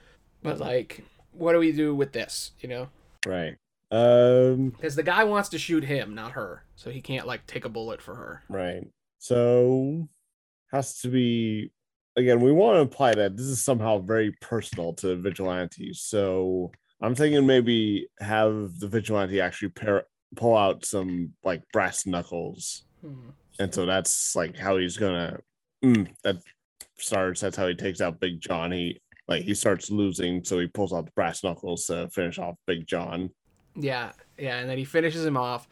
but like, what do we do with this? You know, Right. Um, because the guy wants to shoot him, not her, so he can't like take a bullet for her. right. So has to be again, we want to imply that this is somehow very personal to vigilantes. So I'm thinking maybe have the vigilante actually pair, pull out some like brass knuckles. Hmm. And so that's like how he's gonna mm, that starts. That's how he takes out Big John. He like he starts losing, so he pulls out the brass knuckles to finish off Big John. Yeah, yeah, and then he finishes him off.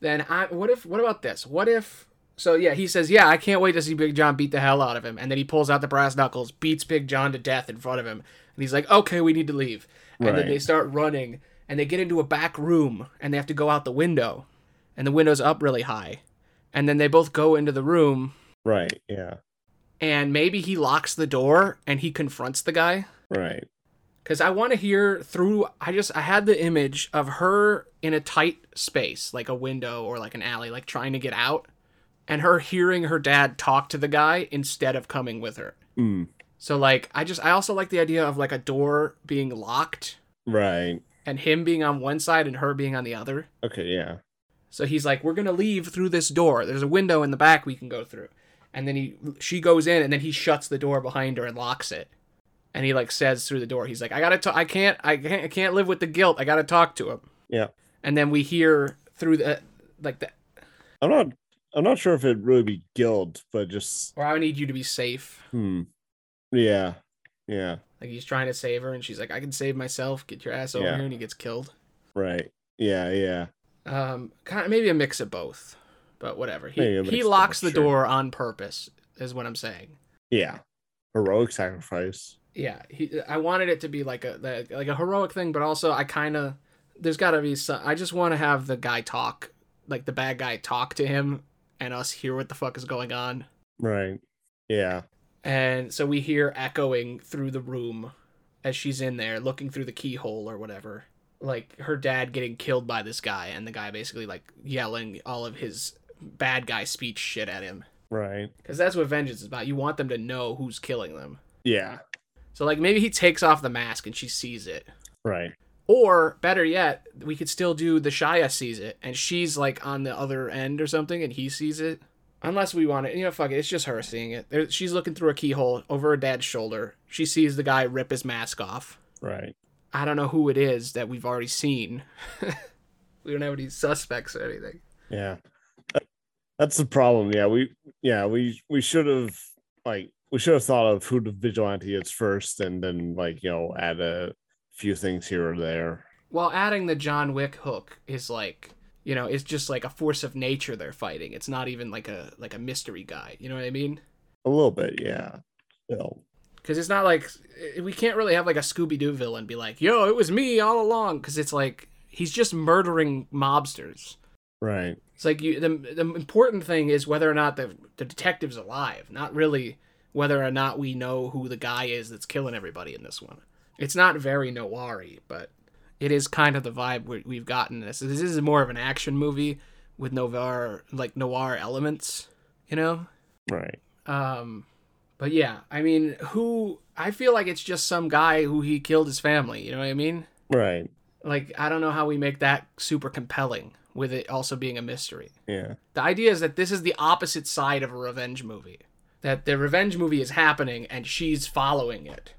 Then I what if what about this? What if so yeah, he says, "Yeah, I can't wait to see Big John beat the hell out of him." And then he pulls out the brass knuckles, beats Big John to death in front of him. And he's like, "Okay, we need to leave." And then they start running and they get into a back room and they have to go out the window. And the window's up really high. And then they both go into the room Right. Yeah. and maybe he locks the door and he confronts the guy. Right. Because I want to hear through. I just I had the image of her in a tight space, like a window or like an alley, like trying to get out, and her hearing her dad talk to the guy instead of coming with her. Mm, So like I just I also like the idea of like a door being locked right. and him being on one side and her being on the other. Okay. Yeah. So he's like, "We're gonna leave through this door. There's a window in the back we can go through." And then he she goes in and then he shuts the door behind her and locks it. And he like says through the door, he's like, "I gotta, ta- I can't, I can't, I can't live with the guilt. I gotta talk to him." Yeah. And then we hear through the like the, I'm not. I'm not sure if it'd really be guilt, but just or I need you to be safe. hmm. Yeah. Yeah. Like he's trying to save her, and she's like, "I can save myself. Get your ass over Yeah. here," and he gets killed. Right. Yeah. Yeah. Um, kind of maybe a mix of both, but whatever. He Maybe a mix he locks the sure. door on purpose, is what I'm saying. Yeah. Heroic sacrifice. Yeah he, i wanted it to be like a like, a heroic thing but also i kind of there's got to be some i just want to have the guy talk like the bad guy talk to him and us hear what the fuck is going on Right. Yeah. and so we hear echoing through the room as she's in there looking through the keyhole or whatever like her dad getting killed by this guy and the guy basically like yelling all of his bad guy speech shit at him Right. because that's what vengeance is about you want them to know who's killing them Yeah. So like maybe he takes off the mask and she sees it Right. Or better yet, we could still do the Shia sees it and she's like on the other end or something and he sees it. Unless we want it, you know, fuck it. It's just her seeing it. There, she's looking through a keyhole over her dad's shoulder. She sees the guy rip his mask off. Right. I don't know who it is that we've already seen. [laughs] we don't have any suspects or anything. Yeah. That's the problem. Yeah, we yeah, we we should have like we should have thought of who the vigilante is first and then like, you know, add a few things here or there. Well, adding the John Wick hook is like, you know, it's just like a force of nature they're fighting. It's not even like a like a mystery guy. You know what I mean? A little bit, yeah. Still. Because it's not like eh, we can't really have like a Scooby Doo villain be like, "Yo, it was me all along." Because it's like he's just murdering mobsters. Right. It's like you. The the important thing is whether or not the the detective's alive, not really whether or not we know who the guy is that's killing everybody in this one. It's not very noir but it is kind of the vibe we- we've gotten. This this is more of an action movie with noir like noir elements, you know. Right. Um, but yeah, I mean, who? I feel like it's just some guy who he killed his family. You know what I mean? Right. Like I don't know how we make that super compelling with it also being a mystery. Yeah. The idea is that this is the opposite side of a revenge movie. That the revenge movie is happening and she's following it.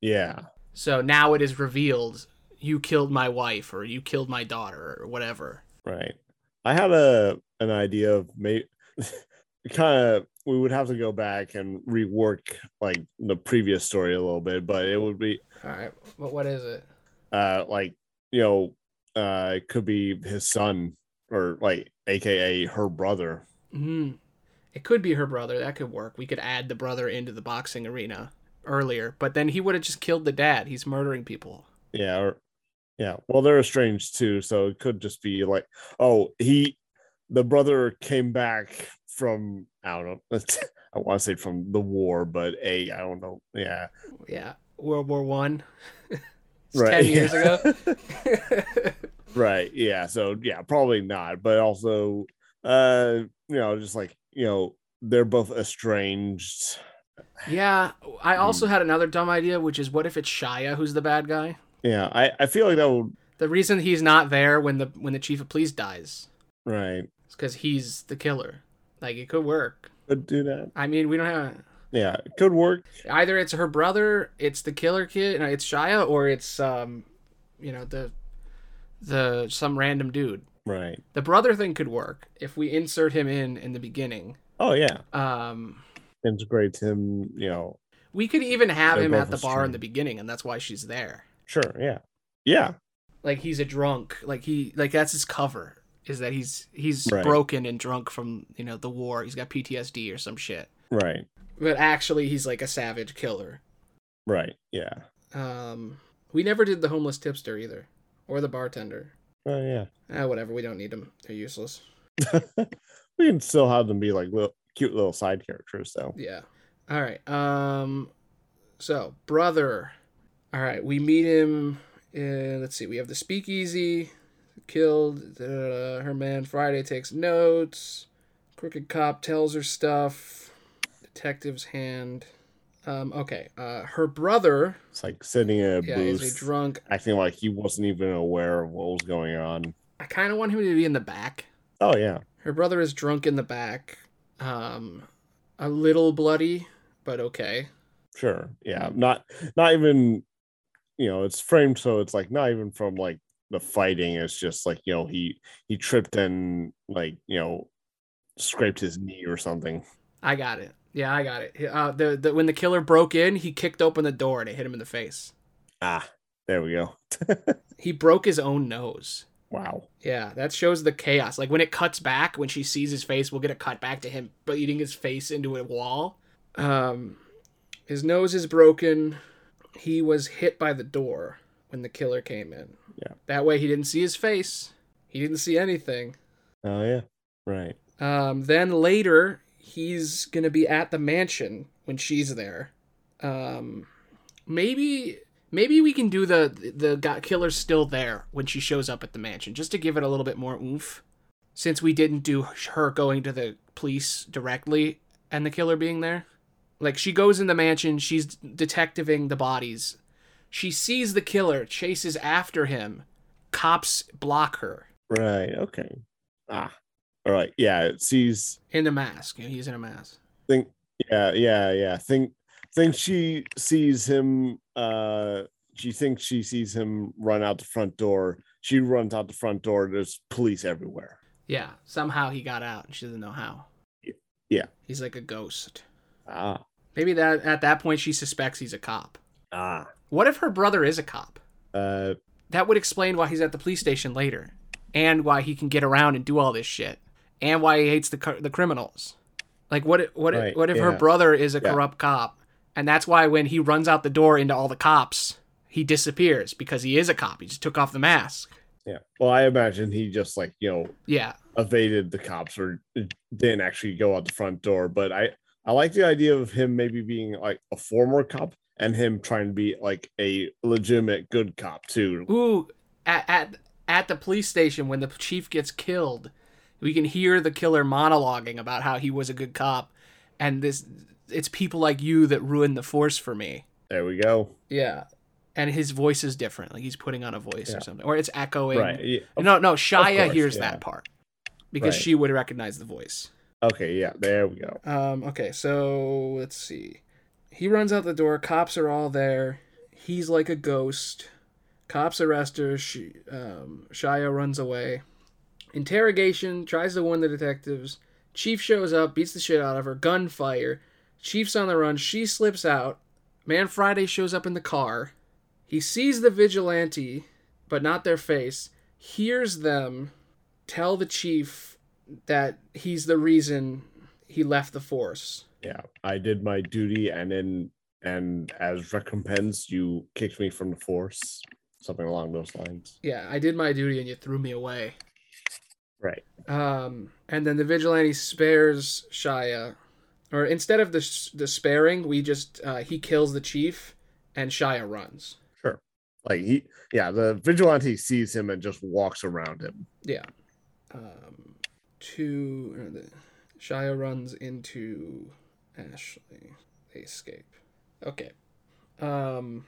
Yeah. So now it is revealed you killed my wife or you killed my daughter or whatever. Right. I had a an idea of maybe [laughs] kind of we would have to go back and rework like the previous story a little bit, but it would be All right. What what is it? uh like you know uh it could be his son or like aka her brother. Mm. It could be her brother. That could work. We could add the brother into the boxing arena earlier, but then he would have just killed the dad. He's murdering people. Yeah, or yeah. Well, they're estranged too, so it could just be like, oh, he the brother came back from I don't know. [laughs] I want to say from the war, but a I don't know. Yeah, Yeah. World War One. [laughs] Right, Ten years ago. [laughs] right. Yeah. So yeah, probably not. But also, uh, you know, just like you know, they're both estranged. yeah. I Hmm. also had another dumb idea, which is what if it's Shia who's the bad guy? Yeah, I I feel like that would The reason he's not there when the when the chief of police dies right. is because he's the killer. Like it could work. Could do that. I mean, we don't have Yeah, it could work. either. It's her brother, it's the killer kid, no, it's Shia, or it's um, you know the the some random dude. Right. The brother thing could work if we insert him in in the beginning. Oh yeah, Um, integrate him. You know, we could even have him at the bar in the beginning, and that's why she's there. sure. Yeah. Yeah. Like he's a drunk. Like he like that's his cover is that he's he's Right. broken and drunk from you know the war. He's got PTSD or some shit. Right. But actually, he's like a savage killer. Right. Yeah. Um, we never did the homeless tipster either, or the bartender. Oh yeah. Ah, whatever. We don't need them. They're useless. [laughs] we can still have them be like little cute little side characters though. Yeah. All right. Um. So brother. All right. We meet him. In, let's see. We have the speakeasy. Killed. Uh, her man Friday takes notes. Crooked cop tells her stuff. Detective's hand. Um. Okay. Uh. Her brother. It's like sitting in a Yeah. Is a booth, drunk. acting like he wasn't even aware of what was going on. I kind of want him to be in the back. Oh yeah. Her brother is drunk in the back. Um. A little bloody, but okay. Sure. Yeah. Not not even you know, it's framed so it's like not even from like the fighting. It's just like, you know, he he tripped and like, you know, scraped his knee or something. I got it. Yeah, I got it. Uh, the, the when the killer broke in, he kicked open the door and it hit him in the face. Ah, there we go. [laughs] He broke his own nose. wow. Yeah, that shows the chaos. Like when it cuts back, when she sees his face, we'll get a cut back to him beating his face into a wall. Um, his nose is broken. He was hit by the door when the killer came in. Yeah. That way, he didn't see his face. He didn't see anything. Oh yeah. Right. Um, then later, he's gonna be at the mansion when she's there. Um, maybe maybe we can do the the guy, killer's still there when she shows up at the mansion, just to give it a little bit more oomph. Since we didn't do her going to the police directly and the killer being there, like she goes in the mansion, she's detectiving the bodies. She sees the killer, chases after him. Cops block her. Right. Okay. Ah. All right. Yeah. It sees in the mask. He's in a mask. think yeah yeah yeah think think she sees him uh she thinks she sees him run out the front door she runs out the front door there's police everywhere Yeah, somehow he got out, she doesn't know how. Yeah. he's like a ghost. ah Maybe that at that point she suspects he's a cop. ah What if her brother is a cop? uh That would explain why he's at the police station later, and why he can get around and do all this shit, and why he hates the the criminals. Like what? If, what? Right, what if her brother is a Yeah. corrupt cop, and that's why when he runs out the door into all the cops, he disappears because he is a cop. He just took off the mask. yeah well i imagine he just like you know Yeah, evaded the cops or didn't actually go out the front door but i i like the idea of him maybe being like a former cop and him trying to be like a legitimate good cop too Ooh, at, at at the police station when the chief gets killed, we can hear the killer monologuing about how he was a good cop, and this it's people like you that ruined the force for me. there we go Yeah, and his voice is different, like he's putting on a voice Yeah. or something, or it's echoing. right yeah. No, no, Shia course, hears yeah. that part because Right. she would recognize the voice. okay yeah there we go Um, okay, so let's see. He runs out the door. Cops are all there. He's like a ghost. Cops arrest her. She, um, Shia runs away. Interrogation tries to warn the detectives. Chief shows up, beats the shit out of her. Gunfire. Chief's on the run. She slips out. Man Friday shows up in the car. He sees the vigilante, but not their face. Hears them tell the chief that he's the reason he left the force. yeah i did my duty and then and as recompense you kicked me from the force something along those lines Yeah, I did my duty and you threw me away. Right Um, and then the vigilante spares Shia, or instead of the the sparing, we just uh, he kills the chief and Shia runs. sure like he yeah the vigilante sees him and just walks around him Yeah. Um, to uh, the, Shia runs into Ashley. They escape. Okay. Um.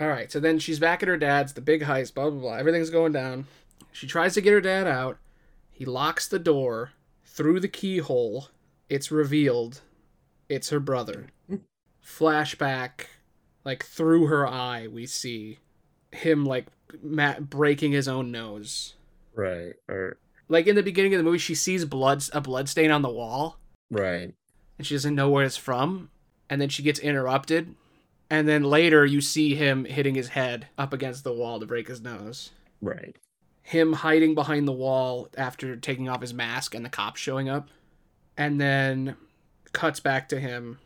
All right. So then she's back at her dad's. The big heist. Blah blah blah. Everything's going down. She tries to get her dad out. He locks the door through the keyhole. It's revealed. It's her brother. Flashback, like through her eye, we see him like ma- breaking his own nose right or like in the beginning of the movie she sees blood a blood stain on the wall right and she doesn't know where it's from and then she gets interrupted and then later you see him hitting his head up against the wall to break his nose right him hiding behind the wall after taking off his mask and the cops showing up and then cuts back to him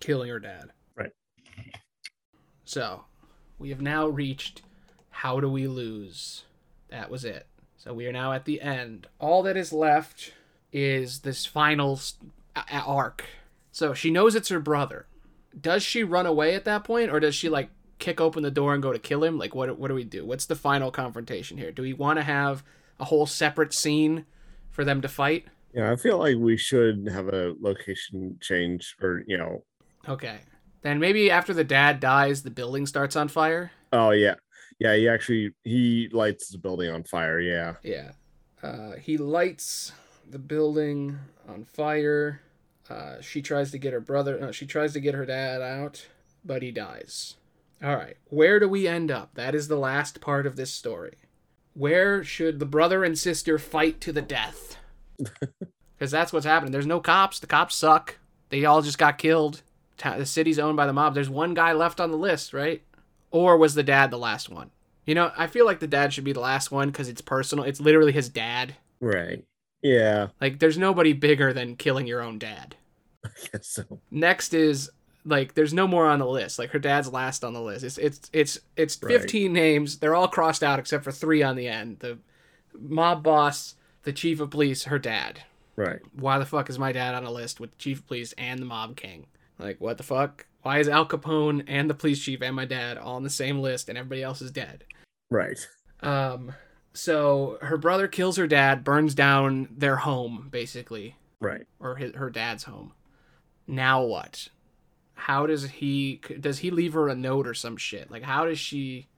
killing her dad. Right. so we have now reached how do we lose? That was it. So we are now at the end. All that is left is this final s- a- a- arc. So she knows it's her brother. Does she run away at that point or does she like kick open the door and go to kill him? Like what what do we do? What's the final confrontation here? Do we want to have a whole separate scene for them to fight? Yeah i feel like we should have a location change or you know. Okay. Then maybe after the dad dies the building starts on fire? Oh yeah. Yeah he actually he lights the building on fire yeah. Yeah. Uh, he lights the building on fire. Uh, she tries to get her brother she tries to get her dad out but he dies all right. Where do we end up? That is the last part of this story. Where should the brother and sister fight to the death? [laughs] Because that's what's happening. There's no cops. The cops suck. They all just got killed. The city's owned by the mob. There's one guy left on the list right? Or was the dad the last one? You know i feel like the dad should be the last one because it's personal. It's literally his dad. Right. Yeah. Like there's nobody bigger than killing your own dad. [laughs] I guess so. Next is like there's no more on the list. Like her dad's last on the list. It's it's it's it's Right. 15 names. They're all crossed out except for three on the end. The mob boss the chief of police her dad. Right. Why the fuck is my dad on a list with the chief of police and the mob king? Like what the fuck? Why is al capone and the police chief and my dad all on the same list and everybody else is dead? Right. Um so her brother kills her dad burns down their home basically. Right. Or his, her dad's home. Now what? How does he does he leave her a note or some shit? Like how does she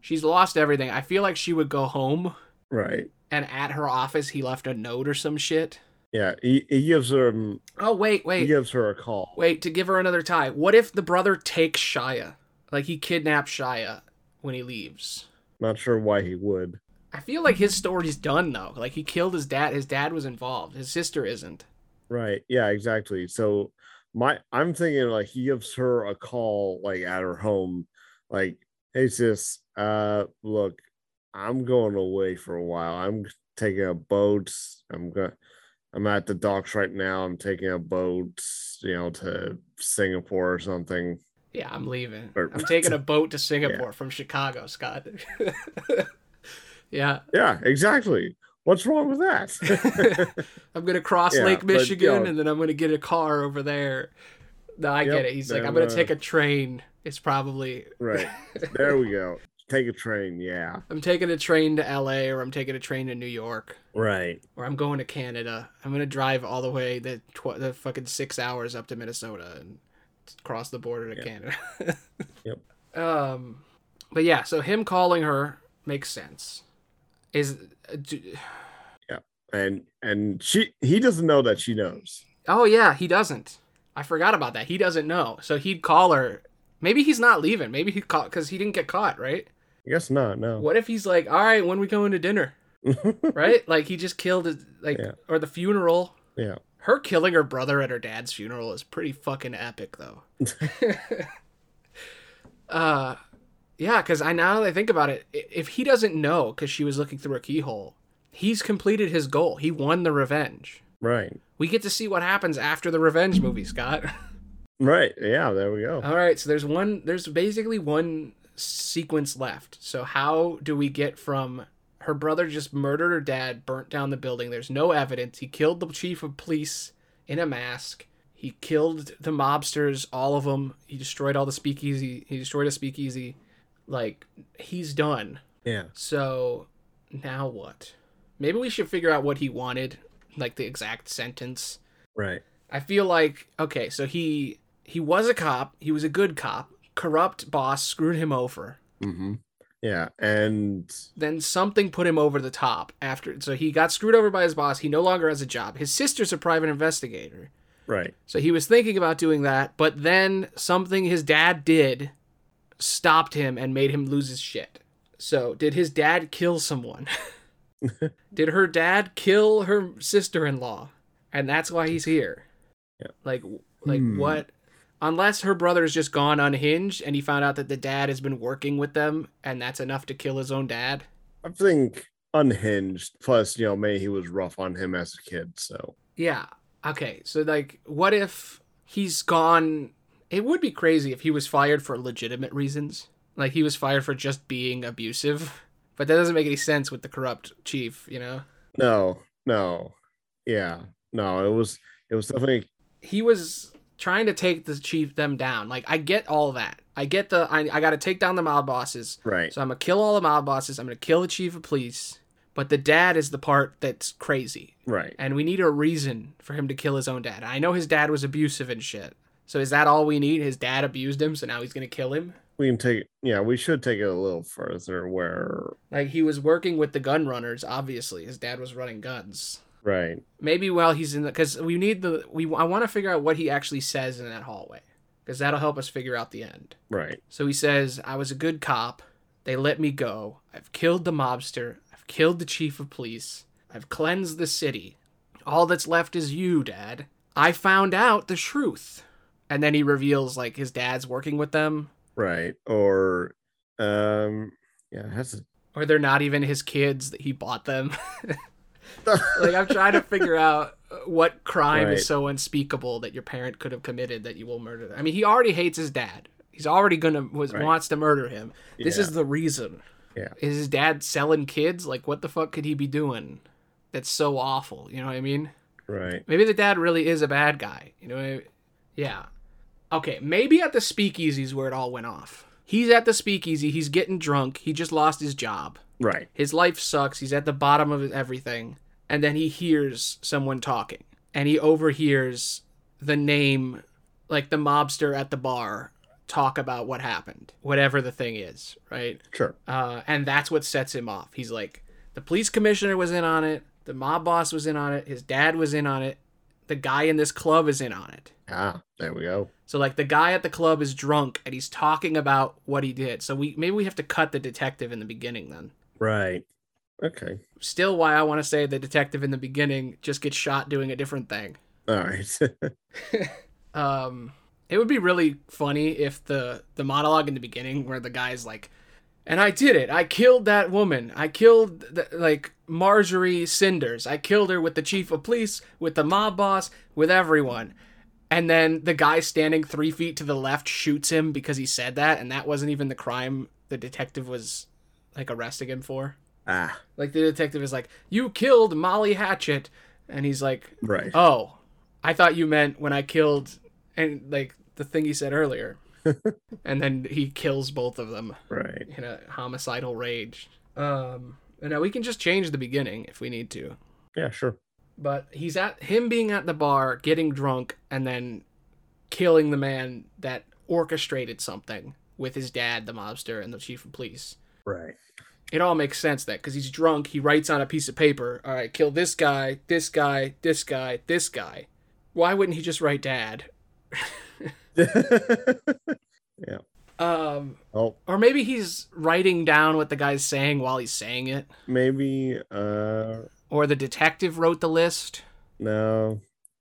she's lost everything. I feel like she would go home right and at her office he left a note or some shit. Yeah, he, he gives her um, Oh wait, wait. he gives her a call. wait to give her another tie. What if the brother takes Shia? Like he kidnaps Shia when he leaves. Not sure why he would. I feel like his story's done though. Like he killed his dad. His dad was involved. His sister isn't. Right. Yeah, exactly. So my I'm thinking like he gives her a call like at her home, like, hey sis, uh look, I'm going away for a while. I'm taking a boat. I'm going I'm at the docks right now. I'm taking a boat, you know, to Singapore or something. Yeah, I'm leaving. Or- I'm taking a [laughs] boat to Singapore from Chicago, Scott. [laughs] yeah, Yeah, exactly. What's wrong with that? [laughs] I'm gonna cross Yeah, Lake but, Michigan yo- and then I'm gonna get a car over there. No, I Yep, get it. He's like, I'm gonna uh, take a train. It's probably right. There we go. Take a train. Yeah. [laughs] I'm taking a train to LA or I'm taking a train to New York Right. or I'm going to Canada. I'm gonna drive all the way the tw- the fucking six hours up to Minnesota and cross the border to Yeah. Canada. [laughs] Yep. Um, but yeah, so him calling her makes sense. Is uh, d- And and she he doesn't know that she knows. oh yeah, he doesn't. I forgot about that. He doesn't know, so he'd call her. Maybe he's not leaving. Maybe he caught because he didn't get caught, right? I guess not. No. What if he's like, all right, when we going to dinner, [laughs] right? like he just killed his like Yeah. or the funeral. yeah. Her killing her brother at her dad's funeral is pretty fucking epic, though. [laughs] [laughs] uh, yeah, because I now that I think about it, if he doesn't know because she was looking through a keyhole, he's completed his goal. He won the revenge. Right. We get to see what happens after the revenge movie, Scott. [laughs] Right. Yeah. There we go. All right, so there's one. There's basically one sequence left. So how do we get from her brother just murdered her dad, burnt down the building? There's no evidence. He killed the chief of police in a mask. He killed the mobsters, all of them. He destroyed all the speakeasy. He destroyed a speakeasy. Like he's done. Yeah. So now what? Maybe we should figure out what he wanted, like the exact sentence. Right. I feel like okay, so he he was a cop. He was a good cop. Corrupt boss screwed him over. Mm-hmm. Yeah. And Then something put him over the top after. So he got screwed over by his boss. He no longer has a job. His sister's a private investigator. right. So he was thinking about doing that, but then something his dad did stopped him and made him lose his shit. So did his dad kill someone? [laughs] did her dad kill her sister-in-law? And that's why he's here. Yeah. Like like Hmm. what unless her brother's just gone unhinged and he found out that the dad has been working with them and that's enough to kill his own dad. I think unhinged. Plus, you know, maybe he was rough on him as a kid. So Yeah. Okay. So like what if he's gone it would be crazy if he was fired for legitimate reasons. Like he was fired for just being abusive. But that doesn't make any sense with the corrupt chief, you know? no, no, yeah, no. It was it was definitely He was trying to take the chief them down. Like I get all that. I get the I, I gotta take down the mob bosses. right. So I'm gonna kill all the mob bosses. I'm gonna kill the chief of police. But the dad is the part that's crazy. Right. and we need a reason for him to kill his own dad. I know his dad was abusive and shit. So is that all we need? His dad abused him, so now he's gonna kill him. We can take yeah. We should take it a little further. Where Like he was working with the gun runners. Obviously, his dad was running guns. right. Maybe while he's in the, because we need the we. I want to figure out what he actually says in that hallway, because that'll help us figure out the end. Right. So he says, "I was a good cop. They let me go. I've killed the mobster. I've killed the chief of police. I've cleansed the city. All that's left is you, Dad. I found out the truth." And then he reveals like his dad's working with them, Right. Or um yeah, it has or they're not even his kids that he bought them. [laughs] like I'm trying to [laughs] figure out what crime Right. is so unspeakable that your parent could have committed that you will murder them. I mean, he already hates his dad. He's already gonna was Right. wants to murder him. This Yeah. is the reason. Yeah. Is his dad selling kids? Like, what the fuck could he be doing? That's so awful. You know what I mean? right. Maybe the dad really is a bad guy. You know? Yeah. Okay. Maybe at the speakeasies where it all went off. He's at the speakeasy. He's getting drunk. He just lost his job. Right. His life sucks. He's at the bottom of everything. And then he hears someone talking. And he overhears the name, like the mobster at the bar, talk about what happened, whatever the thing is, right? Sure. Uh, and that's what sets him off. He's like, The police commissioner was in on it. The mob boss was in on it. His dad was in on it. The guy in this club is in on it. Ah, there we go. So like the guy at the club is drunk and he's talking about what he did. So we maybe we have to cut the detective in the beginning then. Right. Okay. Still why I want to say the detective in the beginning just gets shot doing a different thing. All right. [laughs] [laughs] Um it would be really funny if the the monologue in the beginning where the guy's like and I did it. I killed that woman. I killed the, like Marjorie Cinders. I killed her with the chief of police, with the mob boss, with everyone. And then the guy standing three feet to the left shoots him because he said that, and that wasn't even the crime the detective was like arresting him for. ah, Like the detective is like, "You killed Molly Hatchet," and he's like, right. "Oh, I thought you meant when I killed," and like the thing he said earlier. [laughs] and then he kills both of them right. in a homicidal rage. Um, and now we can just change the beginning if we need to. Yeah, sure. But he's at him being at the bar, getting drunk, and then killing the man that orchestrated something with his dad, the mobster, and the chief of police. Right. It all makes sense that because he's drunk, he writes on a piece of paper, "All right, kill this guy, this guy, this guy, this guy." Why wouldn't he just write dad? [laughs] [laughs] yeah. Um, Oh, or maybe he's writing down what the guy's saying while he's saying it. maybe. Uh, Or the detective wrote the list. no.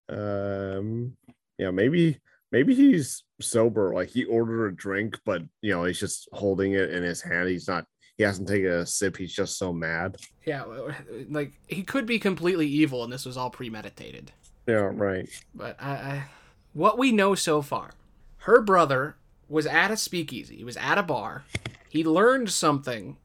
Um, yeah, maybe. Maybe he's sober. Like he ordered a drink, but you know he's just holding it in his hand. He's not. He hasn't taken a sip. He's just so mad. Yeah, like he could be completely evil, and this was all premeditated. Yeah. Right. But I, I, what we know so far, her brother was at a speakeasy. He was at a bar. He learned something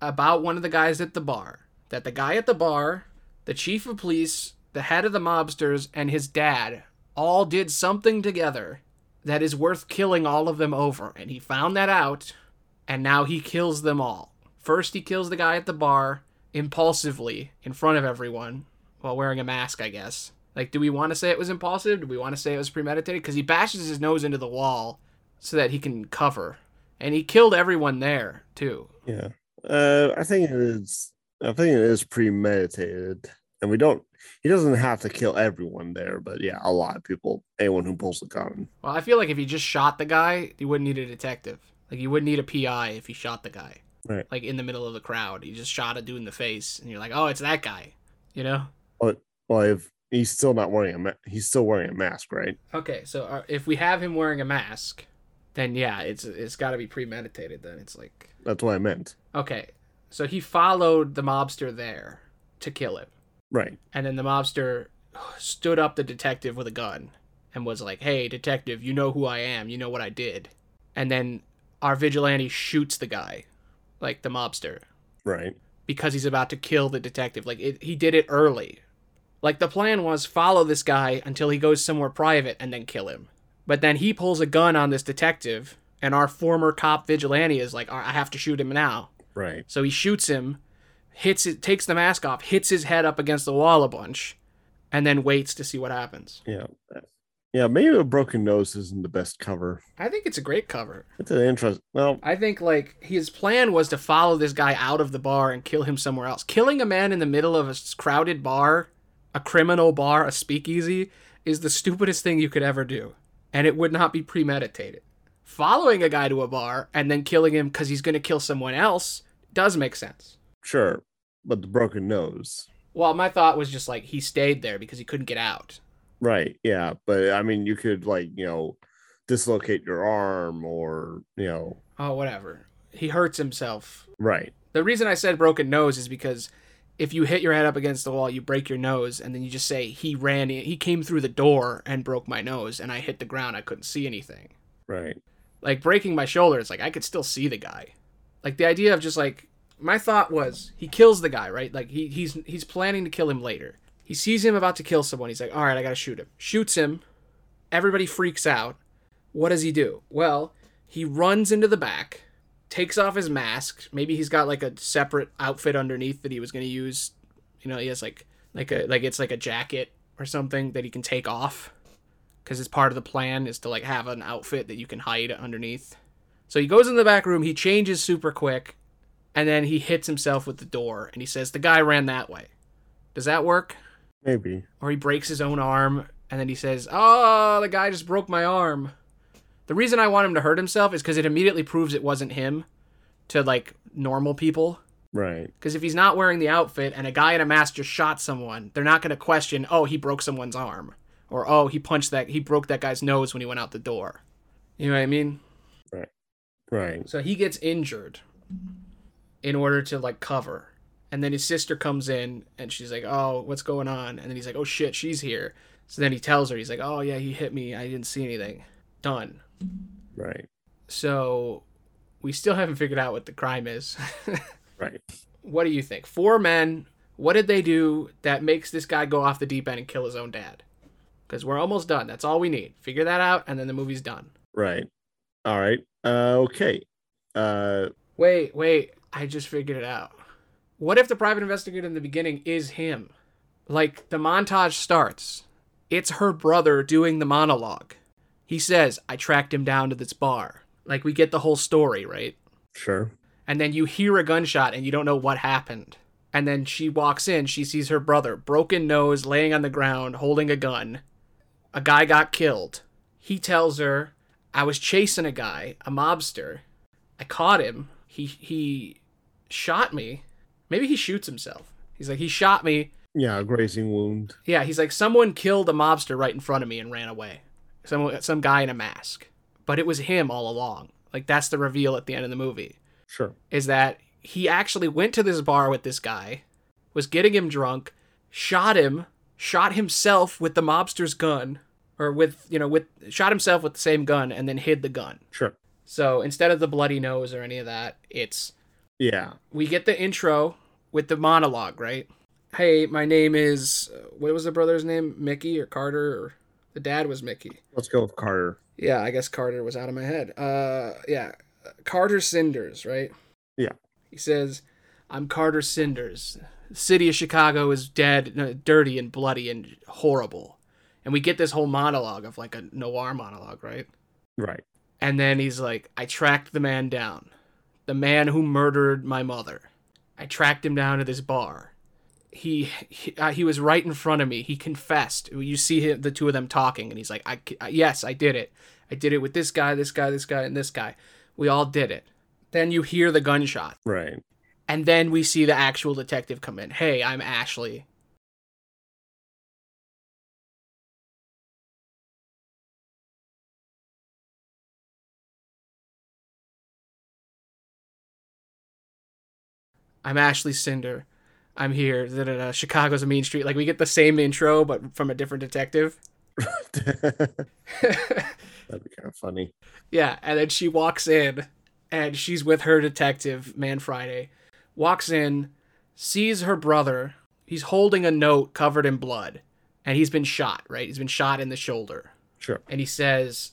about one of the guys at the bar. That the guy at the bar, the chief of police, the head of the mobsters, and his dad all did something together that is worth killing all of them over. And he found that out, and now he kills them all. First, he kills the guy at the bar impulsively in front of everyone while wearing a mask, I guess. Like, do we want to say it was impulsive? Do we want to say it was premeditated? Because he bashes his nose into the wall so that he can cover. And he killed everyone there, too. Yeah. Uh, I think it is. I think it is premeditated, and we don't. He doesn't have to kill everyone there, but yeah, a lot of people. Anyone who pulls the gun. Well, I feel like if he just shot the guy, you wouldn't need a detective. Like, you wouldn't need a PI if he shot the guy. Right. Like, in the middle of the crowd. He just shot a dude in the face, and you're like, oh, it's that guy. You know? But well, if he's still not wearing a, ma- he's still wearing a mask, right? Okay, so uh, if we have him wearing a mask, then yeah, it's it's got to be premeditated. Then it's like That's what I meant. okay, so he followed the mobster there to kill him, Right. and then the mobster stood up the detective with a gun and was like, "Hey, detective, you know who I am. You know what I did." And then our vigilante shoots the guy, like the mobster, Right. because he's about to kill the detective. Like it, he did it early. Like the plan was follow this guy until he goes somewhere private and then kill him. But then he pulls a gun on this detective, and our former cop vigilante is like, I have to shoot him now. Right. So he shoots him, hits it, takes the mask off, hits his head up against the wall a bunch, and then waits to see what happens. Yeah. Yeah. Maybe a broken nose isn't the best cover. I think it's a great cover. It's an interest. Well, I think like his plan was to follow this guy out of the bar and kill him somewhere else. Killing a man in the middle of a crowded bar, a criminal bar, a speakeasy, is the stupidest thing you could ever do, and it would not be premeditated. Following a guy to a bar and then killing him because he's going to kill someone else does make sense. sure, but the broken nose. Well, my thought was just like he stayed there because he couldn't get out. Right. Yeah. But I mean, you could like you know dislocate your arm or you know. Oh, whatever. He hurts himself. Right. The reason I said broken nose is because if you hit your head up against the wall, you break your nose, and then you just say he ran in, he came through the door and broke my nose, and I hit the ground, I couldn't see anything. Right. Like breaking my shoulder, it's like I could still see the guy. Like the idea of just like my thought was he kills the guy, right? Like he he's he's planning to kill him later. He sees him about to kill someone. He's like, all right, I gotta shoot him. Shoots him. Everybody freaks out. What does he do? Well, he runs into the back, takes off his mask. Maybe he's got like a separate outfit underneath that he was gonna use. You know, he has like like a like it's like a jacket or something that he can take off because it's part of the plan is to like have an outfit that you can hide underneath. So he goes in the back room, he changes super quick, and then he hits himself with the door and he says the guy ran that way. Does that work? Maybe. Or he breaks his own arm and then he says, "Oh, the guy just broke my arm." The reason I want him to hurt himself is because it immediately proves it wasn't him to like normal people. Right. Because if he's not wearing the outfit and a guy in a mask just shot someone, they're not going to question, oh, he broke someone's arm. Or, oh, he punched that, he broke that guy's nose when he went out the door. You know what I mean? Right. Right. So he gets injured in order to like cover. And then his sister comes in and she's like, oh, what's going on? And then he's like, oh shit, she's here. So then he tells her, he's like, oh yeah, he hit me. I didn't see anything. Done. Right. So we still haven't figured out what the crime is. [laughs] Right. what do you think? Four men. What did they do that makes this guy go off the deep end and kill his own dad? Because we're almost done. That's all we need. Figure that out, and then the movie's done. Right. All right. Uh, okay. Uh, Wait, wait. I just figured it out. What if the private investigator in the beginning is him? Like, the montage starts. It's her brother doing the monologue. He says, I tracked him down to this bar. Like, we get the whole story, right? sure. and then you hear a gunshot and you don't know what happened. And then she walks in, she sees her brother, broken nose, laying on the ground, holding a gun. A guy got killed. He tells her, I was chasing a guy, a mobster. I caught him. He he shot me. Maybe he shoots himself. He's like, he shot me. Yeah, a grazing wound. Yeah, he's like, someone killed a mobster right in front of me and ran away. Some some guy in a mask. But it was him all along. Like that's the reveal at the end of the movie Sure. is that he actually went to this bar with this guy, was getting him drunk, shot him, shot himself with the mobster's gun, or with, you know, with shot himself with the same gun and then hid the gun. Sure. So instead of the bloody nose or any of that, it's Yeah. we get the intro with the monologue, right? Hey, my name is uh, what was the brother's name? Mickey or Carter or the dad was Mickey. Let's go with Carter. Yeah, I guess Carter was out of my head. Uh, yeah, Carter Cinders, right? Yeah. He says, "I'm Carter Cinders. The city of Chicago is dead, dirty and bloody and horrible." And we get this whole monologue of like a noir monologue, right? Right. And then he's like, "I tracked the man down, the man who murdered my mother. I tracked him down to this bar. He he, uh, he was right in front of me. He confessed. You see him, the two of them talking, and he's like, I, I yes, I did it. I did it with this guy, this guy, this guy, and this guy. We all did it." Then you hear the gunshot, Right. and then we see the actual detective come in. Hey, I'm Ashley. I'm Ashley Cinder. I'm here. Da, da, da. Chicago's a mean street. Like we get the same intro, but from a different detective. [laughs] That'd be kind of funny. Yeah, and then she walks in, and she's with her detective, Man Friday. Walks in, sees her brother. He's holding a note covered in blood, and he's been shot. Right, he's been shot in the shoulder, Sure. and he says,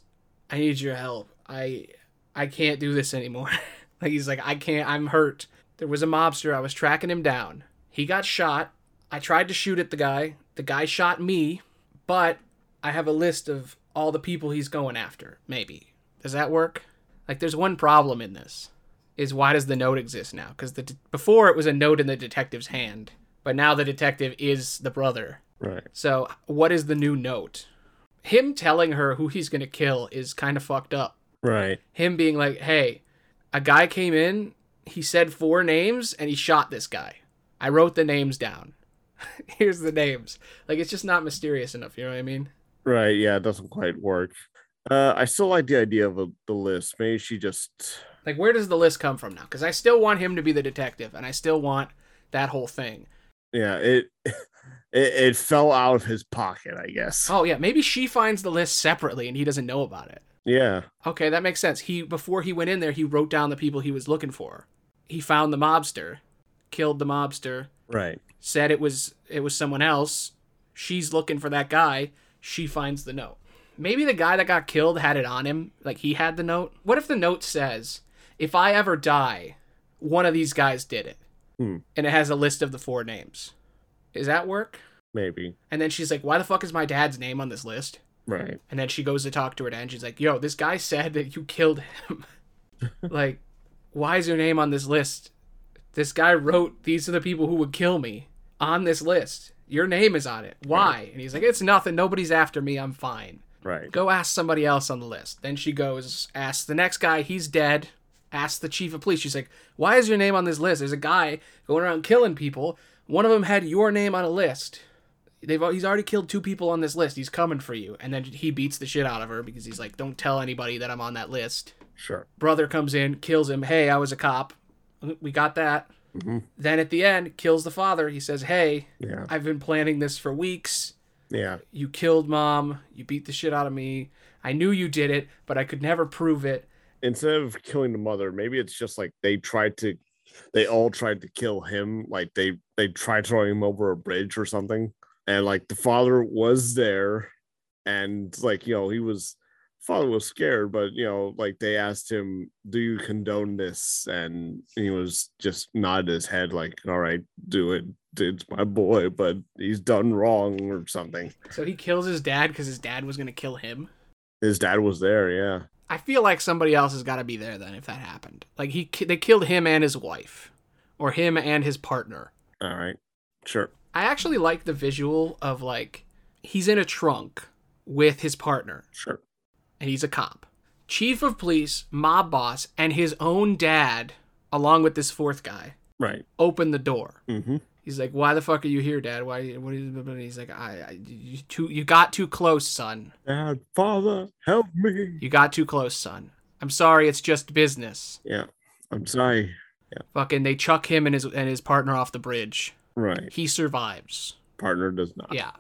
"I need your help. I, I can't do this anymore." [laughs] like he's like, "I can't. I'm hurt. There was a mobster. I was tracking him down. He got shot. I tried to shoot at the guy. The guy shot me, but I have a list of all the people he's going after. Maybe does that work? Like, there's one problem in this: is why does the note exist now? Because the de- before it was a note in the detective's hand, but now the detective is the brother. Right. So, what is the new note? Him telling her who he's gonna kill is kind of fucked up. Right. Him being like, "Hey, a guy came in. He said four names, and he shot this guy. I wrote the names down. [laughs] Here's the names. Like, it's just not mysterious enough. You know what I mean? Right. Yeah, it doesn't quite work. Uh, I still like the idea of a, the list. Maybe she just Like, where does the list come from now? Because I still want him to be the detective, and I still want that whole thing. yeah, it [laughs] it, it fell out of his pocket, I guess. Oh yeah, maybe she finds the list separately, and he doesn't know about it. Yeah. Okay, that makes sense. He before he went in there, he wrote down the people he was looking for. He found the mobster, killed the mobster, Right. said it was it was someone else. She's looking for that guy. She finds the note. Maybe the guy that got killed had it on him, like he had the note. What if the note says, "If I ever die, one of these guys did it," Hmm. and it has a list of the four names. Does that work? Maybe. And then she's like, "Why the fuck is my dad's name on this list?" Right. And then she goes to talk to her dad, and she's like, "Yo, this guy said that you killed him. [laughs] like, why is your name on this list? This guy wrote, These are the people who would kill me on this list. Your name is on it. Why? And he's like, It's nothing. Nobody's after me. I'm fine. Right. Go ask somebody else on the list. Then she goes, Ask the next guy. He's dead. Ask the chief of police. She's like, Why is your name on this list? There's a guy going around killing people. One of them had your name on a list. They've he's already killed two people on this list. He's coming for you. And then he beats the shit out of her because he's like, "Don't tell anybody that I'm on that list." Sure. Brother comes in, kills him. Hey, I was a cop. We got that. Mm-hmm. Then at the end, kills the father. He says, "Hey, Yeah. I've been planning this for weeks. Yeah. You killed mom. You beat the shit out of me. I knew you did it, but I could never prove it. Instead of killing the mother, maybe it's just like they tried to they all tried to kill him. Like they they tried throwing him over a bridge or something. And like the father was there and like you know, he was father was scared, but you know, like they asked him, Do you condone this? And he was just nodded his head like, All right, do it. It's my boy, but he's done wrong or something. So he kills his dad because his dad was gonna kill him. His dad was there, yeah. I feel like somebody else has got to be there then if that happened. Like he, they killed him and his wife, or him and his partner. All right. Sure. I actually like the visual of like he's in a trunk with his partner, Sure. And he's a cop, chief of police, mob boss, and his own dad, along with this fourth guy, Right. open the door. Mm-hmm. He's like, "Why the fuck are you here, Dad? Why? What is?" And he's like, "I, I you too, you got too close, son. Dad, father, help me. You got too close, son. I'm sorry, it's just business." Yeah. I'm sorry. Fucking, they chuck him and his and his partner off the bridge. Right. He survives. Partner does not. Yeah,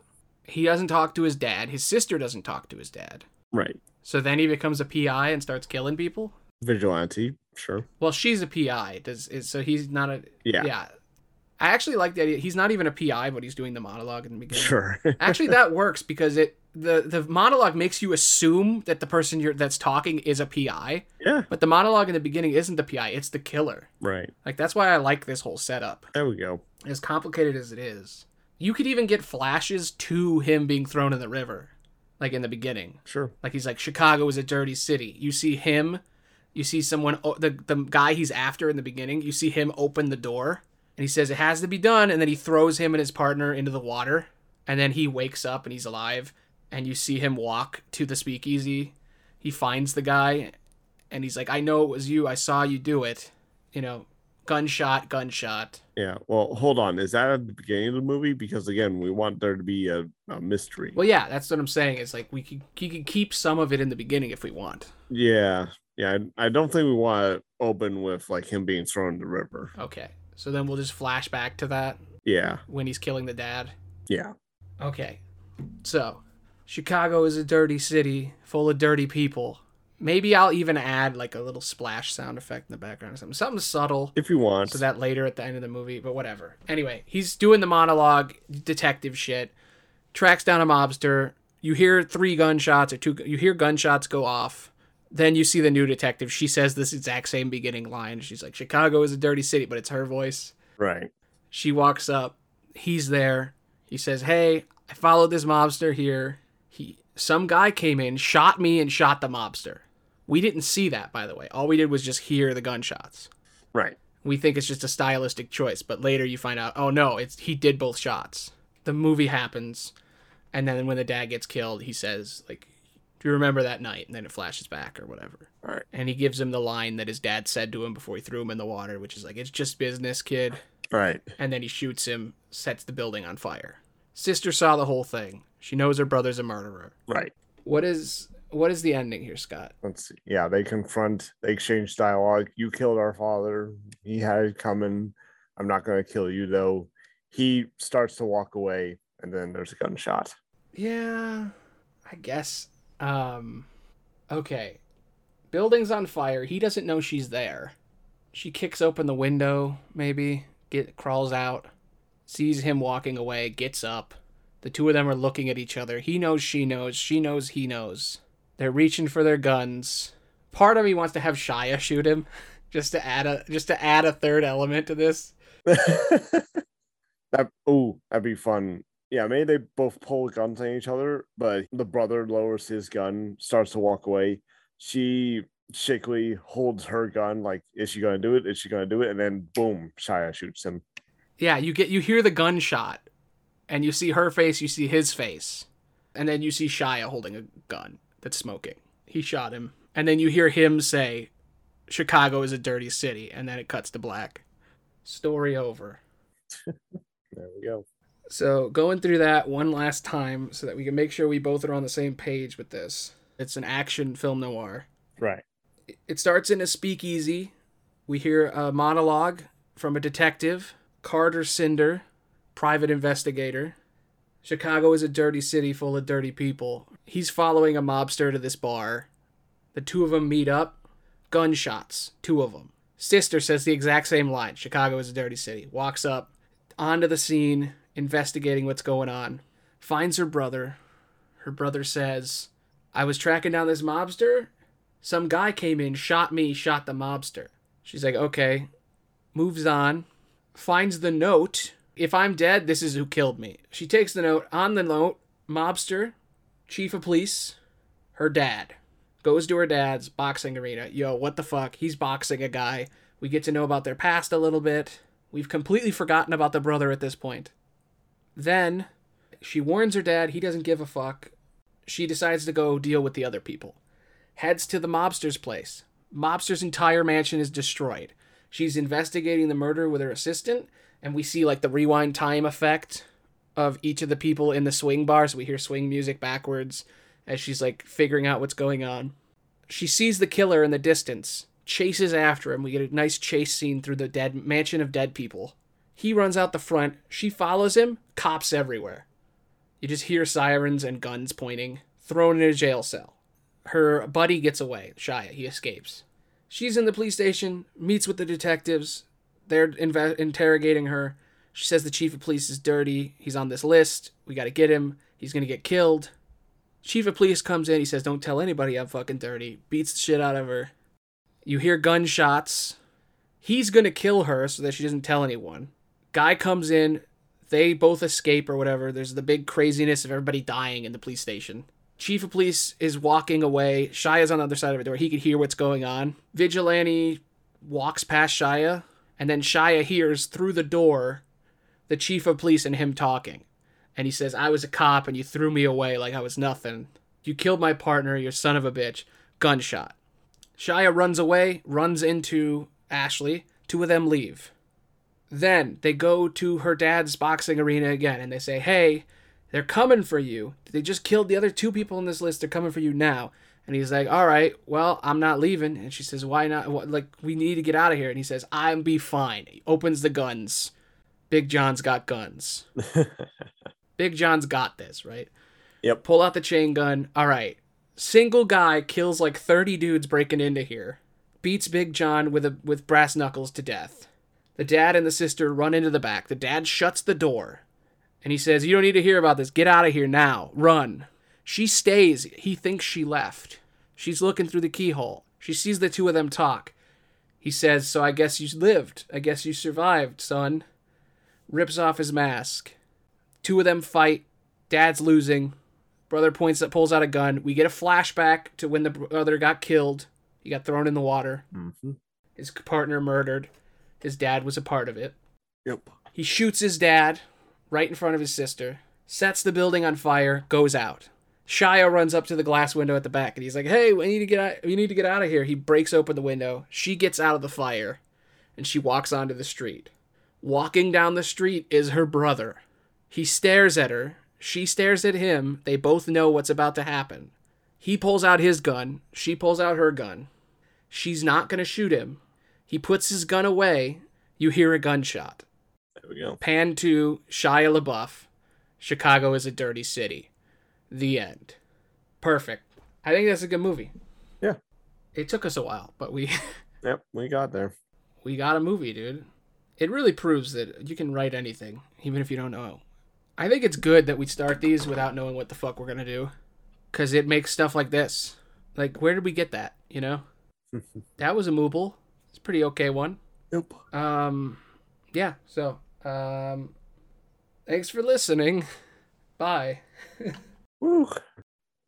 he doesn't talk to his dad. His sister doesn't talk to his dad. Right. So then he becomes a PI and starts killing people. Vigilante. Sure. Well, she's a PI. Does is, so he's not a Yeah. yeah. I actually like the idea. He's not even a PI, but he's doing the monologue in the beginning. Sure. [laughs] Actually, that works because it the the monologue makes you assume that the person you're that's talking is a PI, yeah. but the monologue in the beginning isn't the PI; it's the killer. Right. Like that's why I like this whole setup. There we go. As complicated as it is, you could even get flashes to him being thrown in the river, like in the beginning. Sure. Like he's like Chicago is a dirty city. You see him, you see someone the the guy he's after in the beginning. You see him open the door and he says it has to be done, and then he throws him and his partner into the water, and then he wakes up and he's alive, and you see him walk to the speakeasy. He finds the guy, and he's like, "I know it was you. I saw you do it." You know, gunshot, gunshot. Yeah. Well, hold on. Is that at the beginning of the movie? Because again, we want there to be a, a mystery. Well, yeah, that's what I'm saying. It's like we could, he could keep some of it in the beginning if we want. Yeah. Yeah. I, I don't think we want to open with like him being thrown in the river. Okay, so then we'll just flash back to that Yeah. when he's killing the dad. Yeah. Okay, so Chicago is a dirty city full of dirty people. Maybe I'll even add like a little splash sound effect in the background or something, something subtle. If you want. So that later at the end of the movie, but whatever. Anyway, he's doing the monologue, detective shit, tracks down a mobster. You hear three gunshots or two, you hear gunshots go off. Then you see the new detective. She says this exact same beginning line. She's like, Chicago is a dirty city, but it's her voice. right. She walks up. He's there. He says, "Hey, I followed this mobster here. He some guy came in, shot me and shot the mobster. We didn't see that, by the way. All we did was just hear the gunshots. Right. We think it's just a stylistic choice, but later you find out, oh no, it's he did both shots. The movie happens, and then when the dad gets killed, he says like, "Do you remember that night?" And then it flashes back or whatever. Right. And he gives him the line that his dad said to him before he threw him in the water, which is like, "It's just business, kid." Right. and then he shoots him, sets the building on fire. Sister saw the whole thing. She knows her brother's a murderer. Right. What is what is the ending here, Scott? Let's see. Yeah, they confront, they exchange dialogue. You killed our father. He had it coming. I'm not going to kill you, though. He starts to walk away, and then there's a gunshot. Yeah, I guess. Um, okay. Building's on fire. He doesn't know she's there. She kicks open the window, maybe, get crawls out, sees him walking away, gets up. The two of them are looking at each other. He knows she knows, she knows he knows. They're reaching for their guns. Part of me wants to have Shia shoot him [laughs] just to add a just to add a third element to this. [laughs] that oh, that'd be fun. Yeah, maybe they both pull guns on each other, but the brother lowers his gun, starts to walk away. She shakily holds her gun, like, is she gonna do it? Is she gonna do it? And then boom, Shia shoots him. Yeah, you get you hear the gunshot, and you see her face, you see his face, and then you see Shia holding a gun that's smoking. He shot him, and then you hear him say, "Chicago is a dirty city," and then it cuts to black. Story over. [laughs] There we go. So going through that one last time, so that we can make sure we both are on the same page with this. It's an action film noir. Right. It starts in a speakeasy. We hear a monologue from a detective, Carter Cinder, private investigator. Chicago is a dirty city full of dirty people. He's following a mobster to this bar. The two of them meet up. Gunshots, two of them. Sister says the exact same line Chicago is a dirty city. Walks up onto the scene, investigating what's going on. Finds her brother. Her brother says, I was tracking down this mobster. Some guy came in, shot me, shot the mobster. She's like, okay. Moves on. Finds the note. If I'm dead, this is who killed me. She takes the note. On the note, mobster, chief of police, her dad. Goes to her dad's boxing arena. Yo, what the fuck? He's boxing a guy. We get to know about their past a little bit. We've completely forgotten about the brother at this point. Then she warns her dad. He doesn't give a fuck. She decides to go deal with the other people. Heads to the mobster's place. Mobster's entire mansion is destroyed. She's investigating the murder with her assistant, and we see like the rewind time effect of each of the people in the swing bar. So we hear swing music backwards as she's like figuring out what's going on. She sees the killer in the distance, chases after him. We get a nice chase scene through the dead mansion of dead people. He runs out the front. She follows him. Cops everywhere. You just hear sirens and guns pointing. Thrown in a jail cell. Her buddy gets away. Shia. He escapes. She's in the police station. Meets with the detectives. They're inve- interrogating her. She says the chief of police is dirty. He's on this list. We got to get him. He's gonna get killed. Chief of police comes in. He says, "Don't tell anybody I'm fucking dirty." Beats the shit out of her. You hear gunshots. He's gonna kill her so that she doesn't tell anyone. Guy comes in. They both escape or whatever. There's the big craziness of everybody dying in the police station. Chief of police is walking away. Shia's on the other side of the door. He could hear what's going on. Vigilante walks past Shia, and then Shia hears through the door the chief of police and him talking. And he says, I was a cop and you threw me away like I was nothing. You killed my partner, you son of a bitch. Gunshot. Shia runs away, runs into Ashley. Two of them leave. Then they go to her dad's boxing arena again and they say, Hey, they're coming for you. They just killed the other two people in this list. They're coming for you now. And he's like, All right, well, I'm not leaving. And she says, Why not? What, like, we need to get out of here. And he says, I'm be fine. He opens the guns. Big John's got guns. [laughs] Big John's got this, right? Yep. Pull out the chain gun. All right. Single guy kills like 30 dudes breaking into here. Beats Big John with a with brass knuckles to death. The dad and the sister run into the back. The dad shuts the door. And he says, "You don't need to hear about this. Get out of here now. Run." She stays. He thinks she left. She's looking through the keyhole. She sees the two of them talk. He says, "So I guess you lived. I guess you survived, son." Rips off his mask. Two of them fight. Dad's losing. Brother points that pulls out a gun. We get a flashback to when the brother got killed. He got thrown in the water. hmm His partner murdered. His dad was a part of it. Yep. He shoots his dad right in front of his sister, sets the building on fire, goes out. Shia runs up to the glass window at the back and he's like, "Hey, we need to get out. We need to get out of here." He breaks open the window. She gets out of the fire, and she walks onto the street. Walking down the street is her brother. He stares at her. She stares at him. They both know what's about to happen. He pulls out his gun. She pulls out her gun. She's not going to shoot him. He puts his gun away. You hear a gunshot. There we go. Pan to Shia LaBeouf. Chicago is a dirty city. The end. Perfect. I think that's a good movie. Yeah. It took us a while, but we [laughs] Yep, we got there. we got a movie, dude. It really proves that you can write anything, even if you don't know. I think it's good that we start these without knowing what the fuck we're gonna do, because it makes stuff like this. Like, where did we get that? You know, [laughs] that was a mooble. It's a pretty okay one. Nope. Um, yeah. So, um, thanks for listening. [laughs] Bye. Woo! [laughs]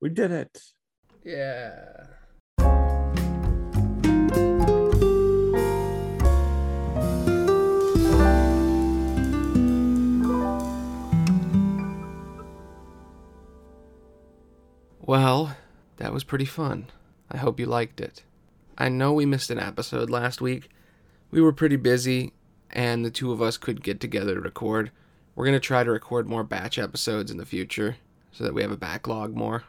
we did it. Yeah. Well, that was pretty fun. I hope you liked it. I know we missed an episode last week. We were pretty busy, and the two of us could get together to record. We're going to try to record more batch episodes in the future so that we have a backlog more.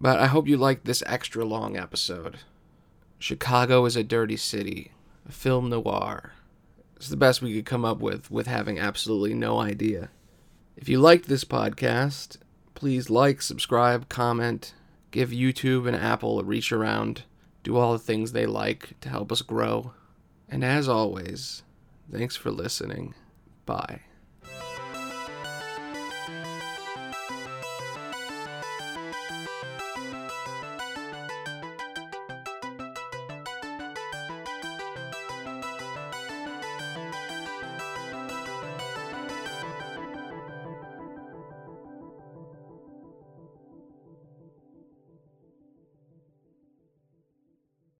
But I hope you liked this extra long episode. Chicago is a dirty city, a film noir. It's the best we could come up with with having absolutely no idea. If you liked this podcast, please like, subscribe, comment, give YouTube and Apple a reach around, do all the things they like to help us grow. And as always, thanks for listening. Bye.